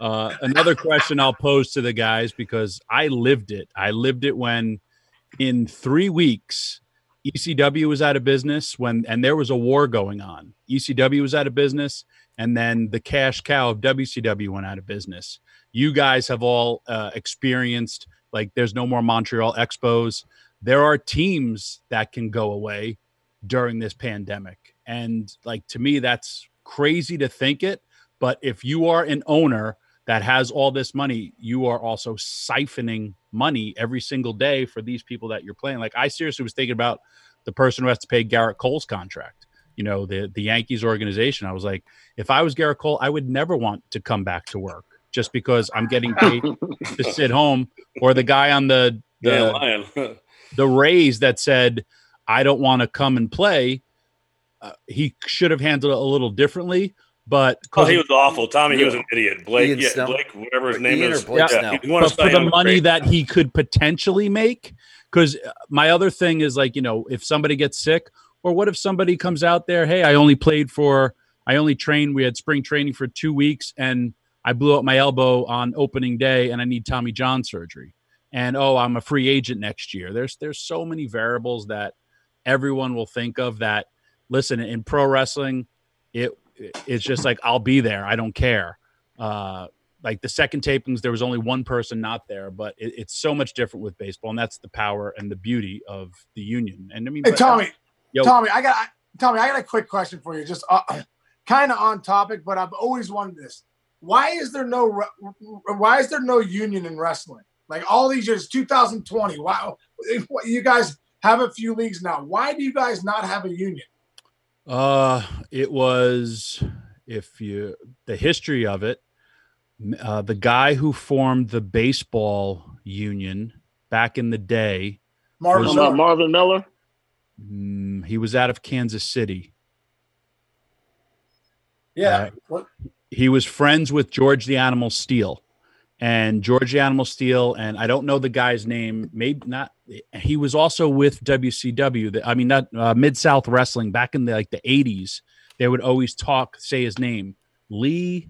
Uh, another question I'll pose to the guys because I lived it. I lived it when, in three weeks, ECW was out of business when, and there was a war going on. ECW was out of business, and then the cash cow of WCW went out of business. You guys have all uh, experienced like there's no more Montreal Expos. There are teams that can go away during this pandemic, and like to me, that's crazy to think it. But if you are an owner that has all this money, you are also siphoning money every single day for these people that you're playing. Like I seriously was thinking about the person who has to pay Gerrit Cole's contract. You know, the the Yankees organization. I was like, if I was Gerrit Cole, I would never want to come back to work just because I'm getting paid to sit home. Or the guy on the the Yeah, the Rays that said, I don't want to come and play, uh, he should have handled it a little differently. But Oh, he was awful. Tommy, he was an idiot. Blake, yeah, Snell. Blake, whatever his name Ian is. Blake yeah, Snell. he won a but for the money trade. that he could potentially make, because my other thing is like, you know, if somebody gets sick, or what if somebody comes out there, hey, I only played for, I only trained, we had spring training for two weeks, and I blew up my elbow on opening day, and I need Tommy John surgery, and oh, I'm a free agent next year. There's there's so many variables that everyone will think of that. Listen, in pro wrestling, it it's just like I'll be there. I don't care. Uh, like the second tapings, there was only one person not there, but it, it's so much different with baseball, and that's the power and the beauty of the union. And I mean, Hey, but- Tommy, Yo. Tommy, I got Tommy, I got a quick question for you. Just uh, kind of on topic, but I've always wondered this: Why is there no Why is there no union in wrestling? Like all these years, 2020. Wow, you guys have a few leagues now. Why do you guys not have a union? Uh, it was if you the history of it. Uh, the guy who formed the baseball union back in the day, Marvin Miller. Marvin Miller. mm, he was out of Kansas City. Yeah. Uh, What? he was friends with George the Animal Steele, and George the Animal Steele, and I don't know the guy's name. Maybe not. He was also with WCW. I mean, not uh, Mid South Wrestling back in the like the eighties. They would always talk, say his name, Lee.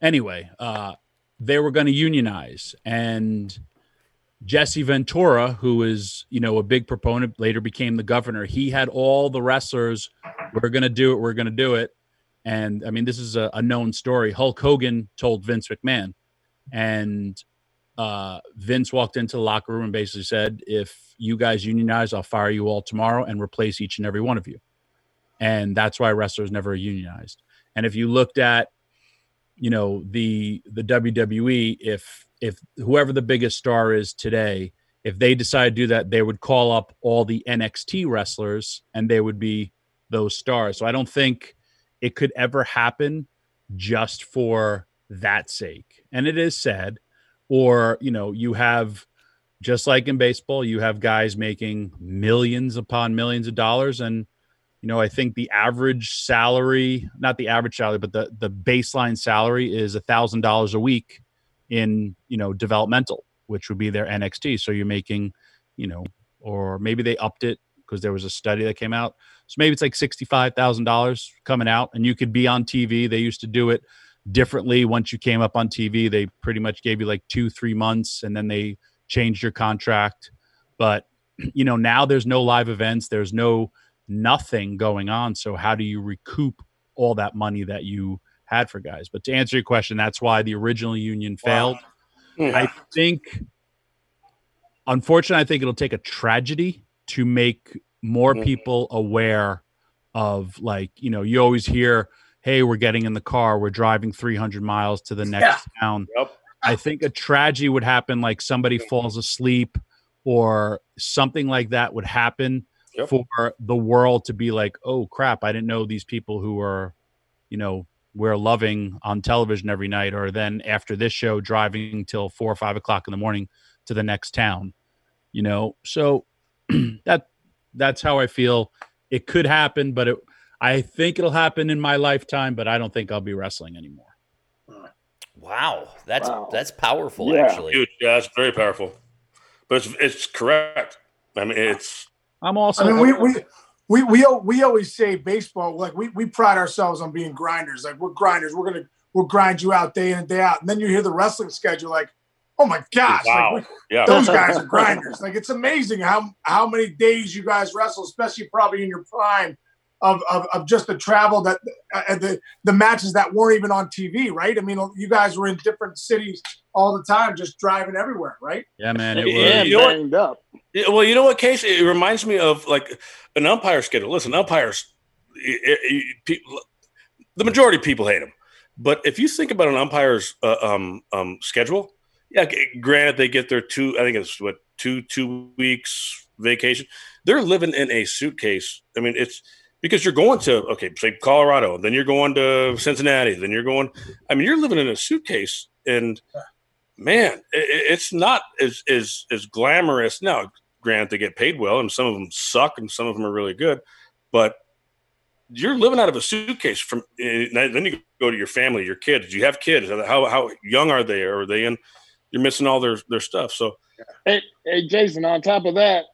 Anyway, uh, they were going to unionize, and Jesse Ventura, who is you know a big proponent, later became the governor. He had all the wrestlers. We're going to do it. We're going to do it. And I mean, this is a, a known story. Hulk Hogan told Vince McMahon, and uh, Vince walked into the locker room and basically said, "If you guys unionize, I'll fire you all tomorrow and replace each and every one of you." And that's why wrestlers never unionized. And if you looked at, you know, the the WWE, if if whoever the biggest star is today, if they decide to do that, they would call up all the NXT wrestlers and they would be those stars. So I don't think it could ever happen just for that sake. And it is sad. Or, you know, you have just like in baseball, you have guys making millions upon millions of dollars. And, you know, I think the average salary, not the average salary, but the the baseline salary is a thousand dollars a week in, you know, developmental, which would be their NXT. So you're making, you know, or maybe they upped it because there was a study that came out. So maybe it's like sixty-five thousand dollars coming out, and you could be on TV. They used to do it differently. Once you came up on TV, they pretty much gave you like two, three months, and then they changed your contract. But you know, now there's no live events. There's no nothing going on. So how do you recoup all that money that you had for guys? But to answer your question, that's why the original union failed. Hmm. I think, unfortunately, I think it'll take a tragedy to make more Mhm. people aware of, like, you know, you always hear, hey, we're getting in the car, we're driving 300 miles to the next town. Yep. I think a tragedy would happen, like somebody falls asleep or something like that would happen Yep. for the world to be like, oh crap, I didn't know these people who are, you know, we're loving on television every night, or then after this show, driving till four or five o'clock in the morning to the next town. You know, so that that's how I feel. It could happen, but it, I think it'll happen in my lifetime. But I don't think I'll be wrestling anymore. Wow, that's Wow. that's powerful. Yeah. Actually, Huge. Yeah, it's very powerful. But it's it's correct. I mean, it's I'm also. I mean, we we we we, we always say baseball like we, we pride ourselves on being grinders. Like we're grinders. We're gonna we'll grind you out day in and day out. And then you hear the wrestling schedule, like, oh my gosh, Wow. like, yeah. those guys are grinders. Like it's amazing how how many days you guys wrestle, especially probably in your prime. Of, of, of just the travel that uh, the the matches that weren't even on TV, right? I mean, you guys were in different cities all the time, just driving everywhere, right? yeah, man. It was. And you know what? banged up. Yeah, well, you know what, Case? It reminds me of like an umpire schedule. Listen, umpires, i- i- people, the majority of people hate them. But if you think about an umpire's uh, um, um, schedule, yeah, granted they get their two, I think it's what two two weeks vacation. They're living in a suitcase. I mean, it's because you're going to okay, say Colorado, then you're going to Cincinnati, then you're going. I mean, you're living in a suitcase, and man, i- i- it's not as as as glamorous. Now, granted, they get paid well, and some of them suck, and some of them are really good, but you're living out of a suitcase. From eh, then you go to your family, your kids. Do you have kids? How how young are they? Are they in? You're missing all their their stuff. So Hey, hey, Jason. On top of that,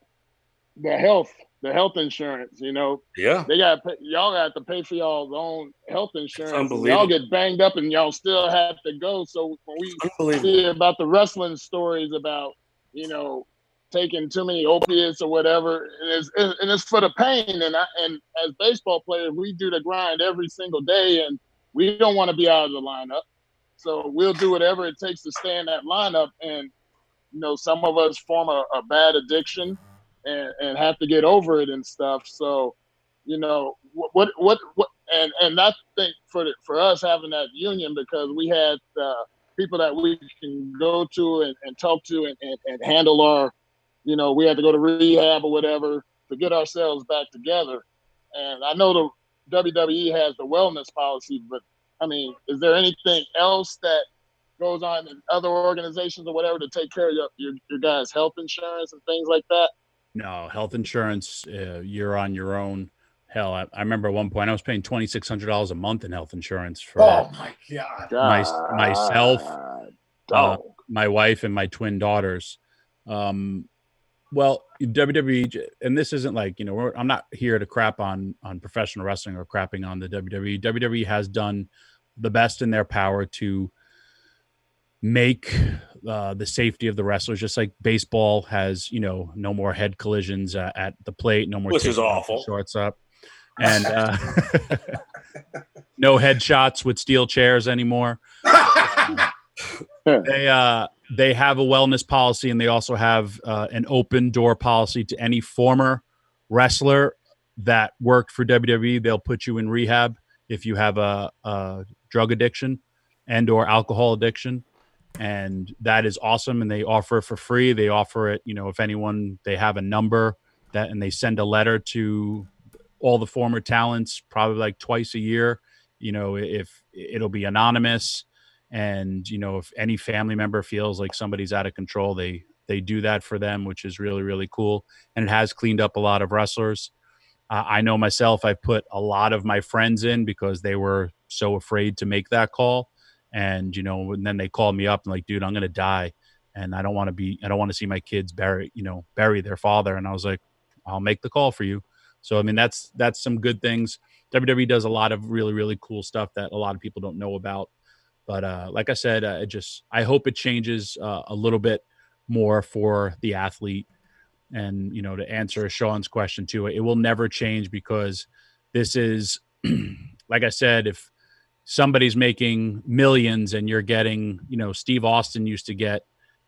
the health, the health insurance. You know, yeah, they got y'all got to pay for y'all's own health insurance. unbelievable. Y'all get banged up and y'all still have to go. So when we see about the wrestling stories about you know taking too many opiates or whatever, and it's, and it's for the pain. And I, and as baseball players, we do the grind every single day, and we don't want to be out of the lineup. So we'll do whatever it takes to stay in that lineup. And you know, some of us form a, a bad addiction and, and have to get over it and stuff. So, you know, what what what, and and that's thing for the, for us having that union because we had uh, people that we can go to and, and talk to and, and, and handle our, you know, we had to go to rehab or whatever to get ourselves back together. And I know the WWE has the wellness policy, but I mean, is there anything else that goes on in other organizations or whatever to take care of your, your, your guys' health insurance and things like that? No, health insurance, uh, you're on your own. Hell, I, I, remember at one point I was paying twenty six hundred dollars a month in health insurance for oh my god, my, myself, uh, my wife, and my twin daughters. Um, well, WWE, and this isn't like you know, I'm not here to crap on on professional wrestling or crapping on the WWE. WWE has done the best in their power to make uh, the safety of the wrestlers, just like baseball has, you know, no more head collisions uh, at the plate, no more which is awful shorts up, and uh, no headshots with steel chairs anymore. they uh they have a wellness policy and they also have uh, an open door policy to any former wrestler that worked for WWE. They'll put you in rehab if you have a, a drug addiction and or alcohol addiction. And that is awesome. And they offer it for free. They offer it you know if anyone they have a number that and they send a letter to all the former talents probably like twice a year you know if it'll be anonymous. And you know if any family member feels like somebody's out of control they they do that for them which is really really cool. And it has cleaned up a lot of wrestlers uh, i know myself i put a lot of my friends in because they were so afraid to make that call. And you know and then they called me up and like dude i'm gonna die and i don't want to be i don't want to see my kids bury you know bury their father. And i was like i'll make the call for you. So i mean that's that's some good things. Wwe does a lot of really really cool stuff that a lot of people don't know about. But uh, like i said I just i hope it changes uh, a little bit more for the athlete and you know to answer sean's question too it will never change because this is like i said if somebody's making millions and you're getting, you know, Steve Austin used to get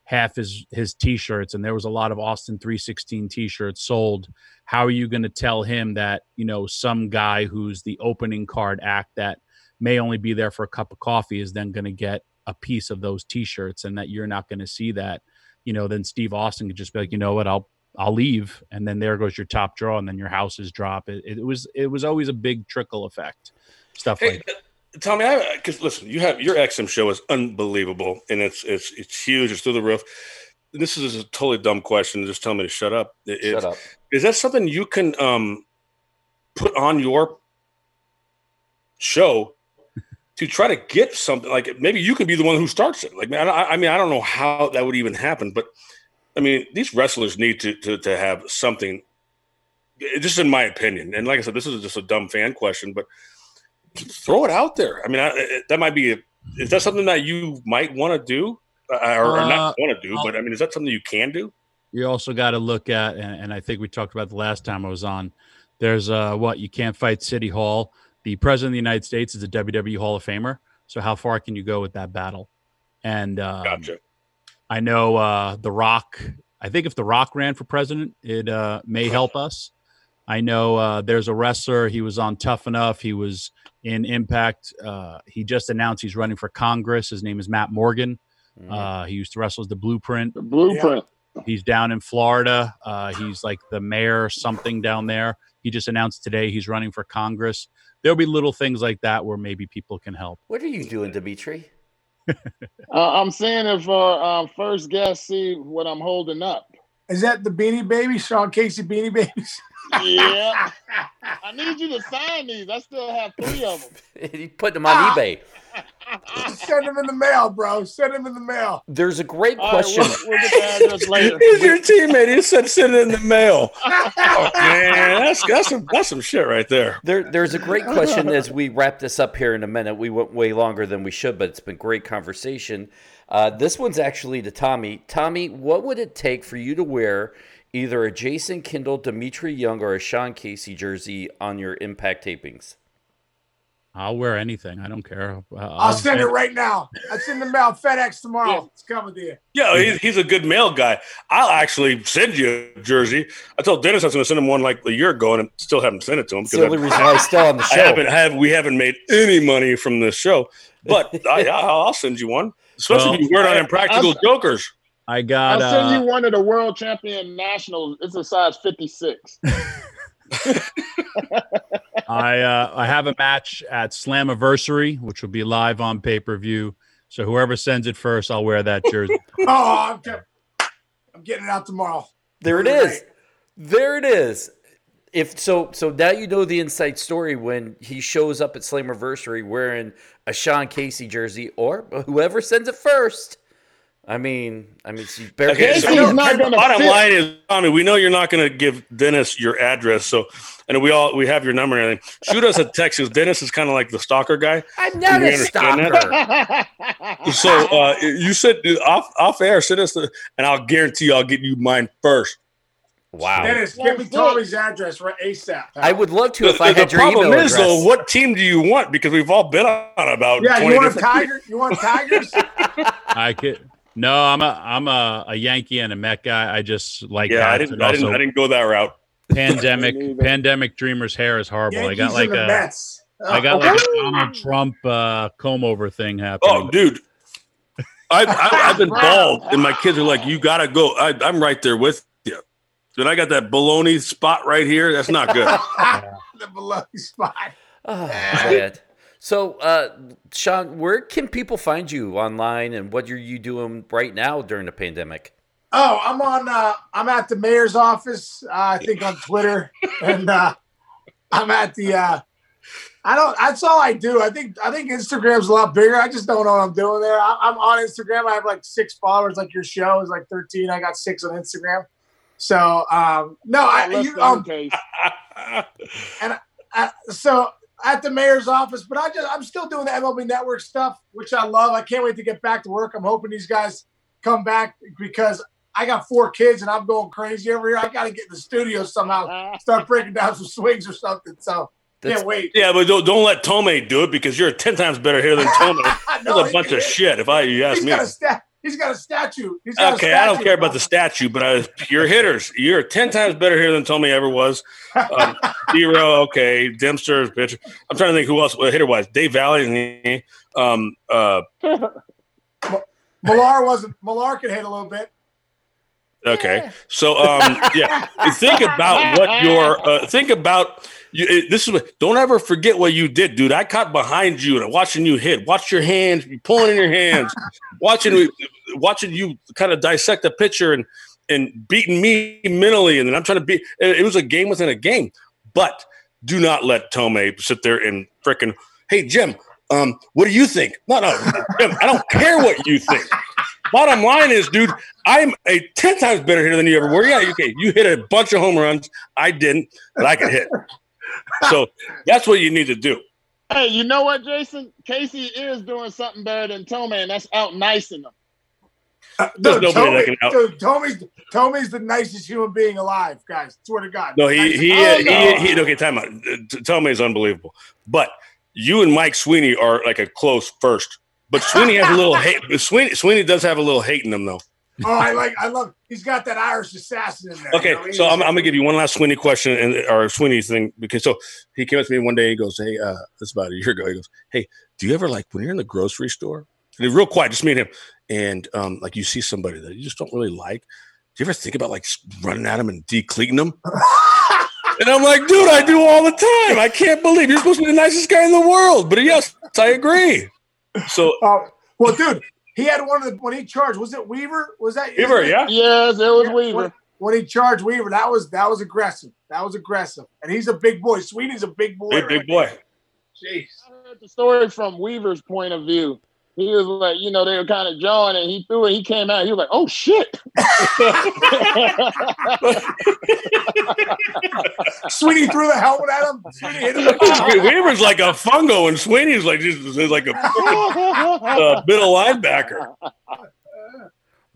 half his his t-shirts and there was a lot of Austin 316 t-shirts sold. How are you going to tell him that, you know, some guy who's the opening card act that may only be there for a cup of coffee is then going to get a piece of those t-shirts and that you're not going to see that, you know, then Steve Austin could just be like, you know what, I'll I'll leave, and then there goes your top draw, and then your houses drop. It, it was it was always a big trickle effect, stuff hey, like. That. Tommy, I because listen, you have your XM show is unbelievable and it's it's it's huge. It's through the roof. This is a totally dumb question. Just tell me to shut up. It, shut up. Is that something you can um, put on your show to try to get something like maybe you could be the one who starts it? Like, man, I, I mean, I don't know how that would even happen, but I mean, these wrestlers need to to, to have something. Just in my opinion, and like I said, this is just a dumb fan question, but throw it out there. I mean, I, that might be. A, is that something that you might want to do, uh, or, or, not uh, want to do? But I mean, is that something you can do? You also got to look at, and, and, I think we talked about the last time I was on. There's uh, what you can't fight City Hall. The president of the United States is a WWE Hall of Famer. So how far can you go with that battle? And um, gotcha. I know uh, The Rock. I think if The Rock ran for president, it uh, may help us. I know uh, there's a wrestler. He was on Tough Enough. He was in Impact. Uh, he just announced he's running for Congress. His name is Matt Morgan. Mm. Uh, he used to wrestle as the Blueprint. The Blueprint. Yeah. He's down in Florida. Uh, he's like the mayor something down there. He just announced today he's running for Congress. There'll be little things like that where maybe people can help. What are you doing, Dmitri? Uh, I'm saying if uh, um, first guest see what I'm holding up. Is that the Beanie Babies, Sean Casey Beanie Babies? yeah. I need you to sign these. I still have three of them. you put them on ah. eBay. Send them in the mail, bro. Send them in the mail. There's a great question. Right, we'll, we'll, get the address later. He's your teammate. He said send it in the mail. oh, man, that's, that's, some, that's some shit right there. there. There's a great question as we wrap this up here in a minute. We went way longer than we should, but it's been great conversation. Uh, this one's actually to Tommy. Tommy, what would it take for you to wear – either a Jason Kendall, Dmitri Young, or a Sean Casey jersey on your Impact tapings? I'll wear anything. I don't care. Uh, I'll send it right now. It's in the mail. FedEx tomorrow. Yeah. It's coming to you. Yeah, he's, he's a good mail guy. I'll actually send you a jersey. I told Dennis I was going to send him one like a year ago, and I still haven't sent it to him It's the only I, reason why he's still on the I show. haven't have we haven't made any money from this show. But I, I'll send you one, especially if you wear it on Impractical I'll- Jokers. I got. I'll send Uh, you one of the world champion nationals. It's a size 56. I uh, I have a match at Slammiversary, which will be live on pay per view. So whoever sends it first, I'll wear that jersey. Oh, I'm, I'm getting it out tomorrow. There it You're is. There it is. If so, so now you know the inside story when he shows up at Slammiversary wearing a Sean Casey jersey, or whoever sends it first. I mean, I mean, you better Okay, so Casey's not the gonna bottom fit. line is, Tommy, we know you're not going to give Dennis your address, so and we all we have your number and everything. Shoot us a text. 'cause Dennis is kind of like the stalker guy. I'm not We a understand that. stalker. So uh, you said off off air, send us the, and I'll guarantee you I'll get you mine first. Wow. Dennis, give me Tommy's address right ASAP. I would love to The, if I the had your problem email is address. though, what team do you want? Because we've all been on about Yeah, twenty you want different. Tiger? You want Tigers? I could. No, I'm a I'm a, a Yankee and a Met guy. I just like. Yeah, I didn't, and I didn't. I didn't go that route. Pandemic pandemic dreamer's hair is horrible. I got like and a Mets. I got like a Donald Trump uh, comb over thing happening. Oh, dude, I've, I've, I've been bald, and my kids are like, "You gotta go." I, I'm right there with you. Dude, I got that baloney spot right here. That's not good. the below spot. Oh, man. So, uh, Sean, where can people find you online, and what are you doing right now during the pandemic? Oh, I'm on. Uh, I'm at the mayor's office. Uh, I think on Twitter, and uh, I'm at the. Uh, I don't. That's all I do. I think. I think Instagram's a lot bigger. I just don't know what I'm doing there. I, I'm on Instagram. I have like six followers. Like your show is like 13. I got six on Instagram. So um, no, I Less you, than um, the case. uh, so at the mayor's office, but I just I'm still doing the MLB Network stuff, which I love. I can't wait to get back to work. I'm hoping these guys come back because I got four kids and I'm going crazy over here. I got to get in the studio somehow, start breaking down some swings or something. So That's- can't wait. yeah, but don't, don't let Thome do it because you're ten times better here than Thome. That's No, a bunch of shit. If I you ask He's me. got a stat. He's got a statue. He's got a Okay, I don't care about the statue, but I, you're hitters. You're ten times better here than Thome ever was. Um, Zero, okay. Dempster, bitch. I'm trying to think who else hitter wise. Dave Valle, and um, uh, Millar wasn't. Millar could hit a little bit. Okay. So, um, yeah, think about what your uh, think about. You, it, this is what. Don't ever forget what you did, dude. I caught behind you and I'm watching you hit. Watch your hands, you pulling in your hands, watching watching you kind of dissect the pitcher and and beating me mentally, and then I'm trying to beat. It, was a game within a game, but do not let Thome sit there and frickin' Hey Jim, um, what do you think? No, no, Jim, I don't care what you think. Bottom line is, dude, I'm a ten times better hitter than you ever were. Yeah, okay, you hit a bunch of home runs. I didn't, but I can hit. So that's what you need to do. Hey, you know what, Jason? Casey is doing something better than Thome, and that's out nicing him. Uh, There's Dude, nobody that Tommy, can out- dude, Tommy's Tommy's the nicest human being alive, guys. Swear to God. No, he Nicest- he Oh, he, no. he, okay. Time out. Uh, Thome is unbelievable, but you and Mike Sweeney are like a close first. But Sweeney has a little hate. Sweeney Sweeney does have a little hate in him though. Oh, I like. I love. He's got that Irish assassin in there. Okay, you know, so I'm, I'm gonna give you one last Sweeney question and or Sweeney thing because so he came up to me one day. and He goes, "Hey, uh, this about a year ago." He goes, "Hey, do you ever like when you're in the grocery store and real quiet, just me and him, and um, like you see somebody that you just don't really like? Do you ever think about like running at them and decleating them?" And I'm like, dude, I do all the time. I can't believe you're supposed to be the nicest guy in the world. But yes, I agree. So Oh, well, dude, he had one of the when he charged. Was it Weaver? Was that Weaver, yeah. Yes, it was Yeah, Weaver. When, when he charged Weaver, that was that was aggressive. That was aggressive, and he's a big boy. Sweeney's a big boy. Big, big boy. there. Jeez. I heard the story from Weaver's point of view. He was like, you know, they were kind of jawing, and he threw it. He came out. He was like, "Oh shit!" Sweeney threw the helmet at him. Sweeney hit him. Weaver's like a fungo, and Sweeney's like just is like a uh, middle linebacker.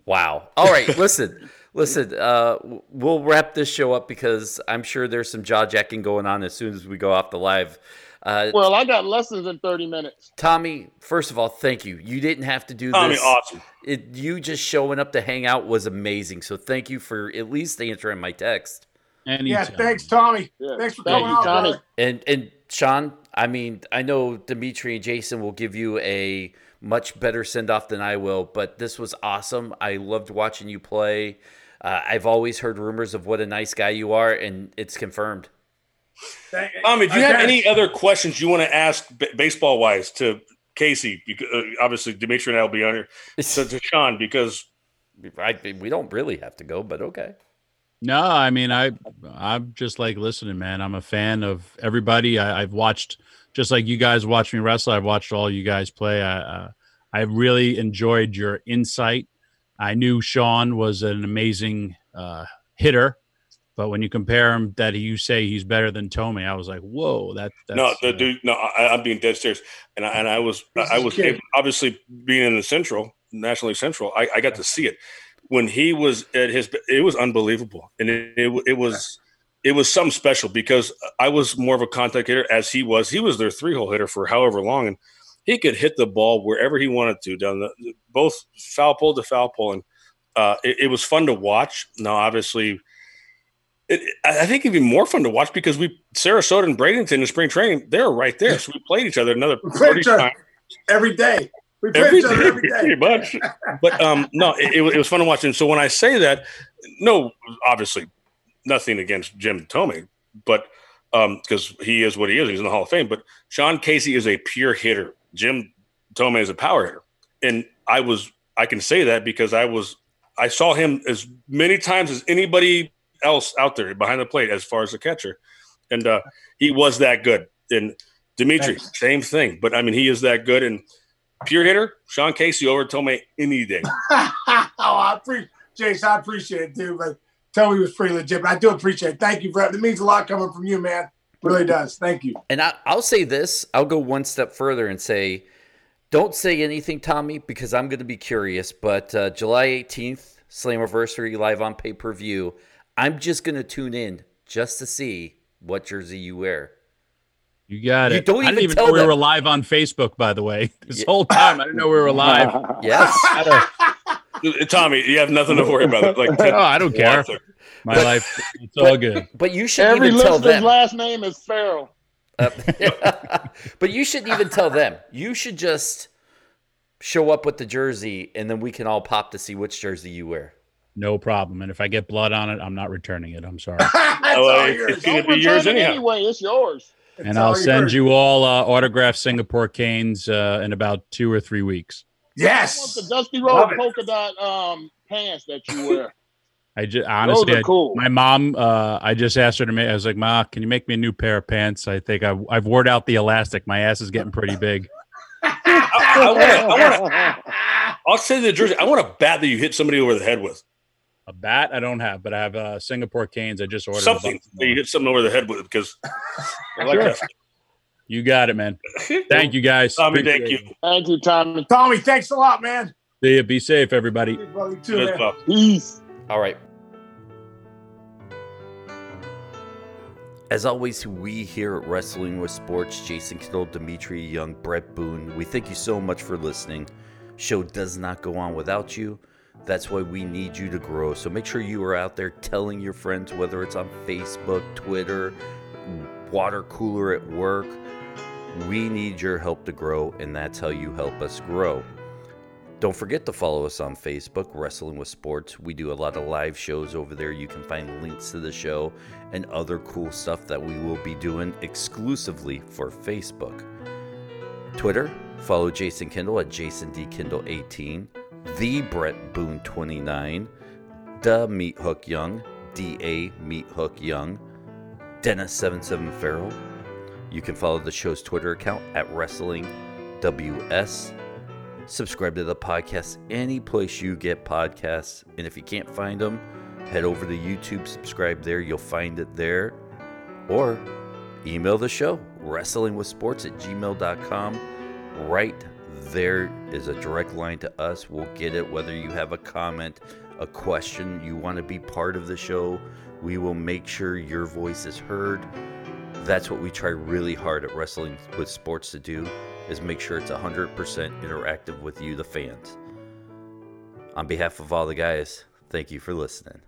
Wow. All right, listen, listen. Uh, we'll wrap this show up because I'm sure there's some jaw jacking going on as soon as we go off the live. Uh, Well, I got lessons in 30 minutes. Tommy, first of all, thank you. You didn't have to do this. Tommy, this. awesome. It, you just showing up to hang out was amazing. So thank you for at least answering my text. Anytime. Yeah, thanks, Tommy. Yeah. Thanks for Thank coming you, on, Tommy. brother. And and Sean, I mean, I know Dmitri and Jason will give you a much better send off than I will, but this was awesome. I loved watching you play. Uh, I've always heard rumors of what a nice guy you are, and it's confirmed. Thank- Tommy, do you have Okay. any other questions you want to ask b- baseball wise to Casey? Because, uh, obviously, Dmitri and I will be on here. So to Sean, because I, we don't really have to go, but okay. No, I mean I I'm just like listening, man. I'm a fan of everybody. I, I've watched just like you guys watch me wrestle. I've watched all you guys play. I uh, I really enjoyed your insight. I knew Sean was an amazing uh, hitter, but when you compare him, that you say he's better than Thome, I was like, whoa, that that's, no, the uh, dude, no, I, I'm being dead serious, and I, and I was, I was able- obviously being in the Central, nationally Central. I, I got to see it when he was at his. It was unbelievable, and it, it, it was. It was something special because I was more of a contact hitter as he was. He was their three hole hitter for however long, and he could hit the ball wherever he wanted to down the both foul pole to foul pole, and uh, it, it was fun to watch. Now, obviously, it, I think it'd be more fun to watch because we Sarasota and Bradenton in spring training, they're right there. So we played each other another We played 40 each other times every day. We play every each other day, every day. pretty much. But um, no, it, it was- fun to watch. And so when I say that, no, obviously nothing against Jim Thome, but because he is what he is, he's in the Hall of Fame. But Sean Casey is a pure hitter. Jim Thome is a power hitter, and I was I can say that because I was I saw him as many times as anybody else out there behind the plate as far as a catcher, and uh, he was that good. And Dmitri, Thanks. same thing. But I mean, he is that good and pure hitter. Sean Casey over Thome any day. oh, I appreciate Jason. I appreciate it, dude. But Toby was pretty legit. But I do appreciate it. Thank you, bro. It means a lot coming from you, man. Really does. Thank you. And I, I'll say this. I'll go one step further and say, don't say anything, Tommy, because I'm going to be curious. But uh, July 18th, Slammiversary live on pay per view. I'm just going to tune in just to see what jersey you wear. you got You it. don't I didn't even even know we them. were live on Facebook, by the way. This Yeah. whole time I didn't know we were live. Yes. Tommy, you have nothing to worry about. Like Oh, I don't care. Walter. My life, it's all good. but you should Every even tell listener's them. last name is Farrell. Uh, but you shouldn't even tell them. You should just show up with the jersey, and then we can all pop to see which jersey you wear. No problem. And if I get blood on it, I'm not returning it. I'm sorry. That's all it- yours. it's gonna be yours anyhow. anyway. It's yours. It's and I'll send yours. you all uh, autographed Singapore canes uh, in about two or three weeks. I want Yes. the Dusty Love Road polka dot um, pants that you wear. I just Those honestly, are I- cool. my mom, uh, I just asked her to make. I was like, "Ma, can you make me a new pair of pants?" I think I, I've worn out the elastic. My ass is getting pretty big. I, I wanna, I wanna, I'll say the jersey. I want a bat that you hit somebody over the head with. A bat I don't have, but I have uh, Singapore canes. I just ordered Something bunch you hit something over the head with because I like that. You got it, man. Thank you guys. Tommy, thank you. it. Thank you, Tommy. Tommy, thanks a lot, man. See you. Be safe, everybody. Big brother, too, man. stuff. Peace. All right. As always, we here at Wrestling with Sports, Jason Kendall, Dmitri Young, Bret Boone, we thank you so much for listening. Show does not go on without you. That's why we need you to grow. So make sure you are out there telling your friends, whether it's on Facebook, Twitter, water cooler at work. We need your help to grow, and that's how you help us grow. Don't forget to follow us on Facebook, Wrestling with Sports. We do a lot of live shows over there. You can find links to the show and other cool stuff that we will be doing exclusively for Facebook. Twitter, follow Jason Kendall at Jason D. Kendall 18, the Bret Boone 29, the Meat Hook Young, DA Meat Hook Young, Dennis77 Farrell. You can follow the show's Twitter account at Wrestling WS subscribe to the podcast any place you get podcasts. And if you can't find them head over to youtube subscribe there you'll find it there. Or email the show wrestlingwithsports at gmail.com right there is a direct line to us. We'll get it. Whether you have a comment, a question, you want to be part of the show, we will make sure your voice is heard. That's what we try really hard at Wrestling with Sports to do is make sure it's 100% interactive with you, the fans. On behalf of all the guys, thank you for listening.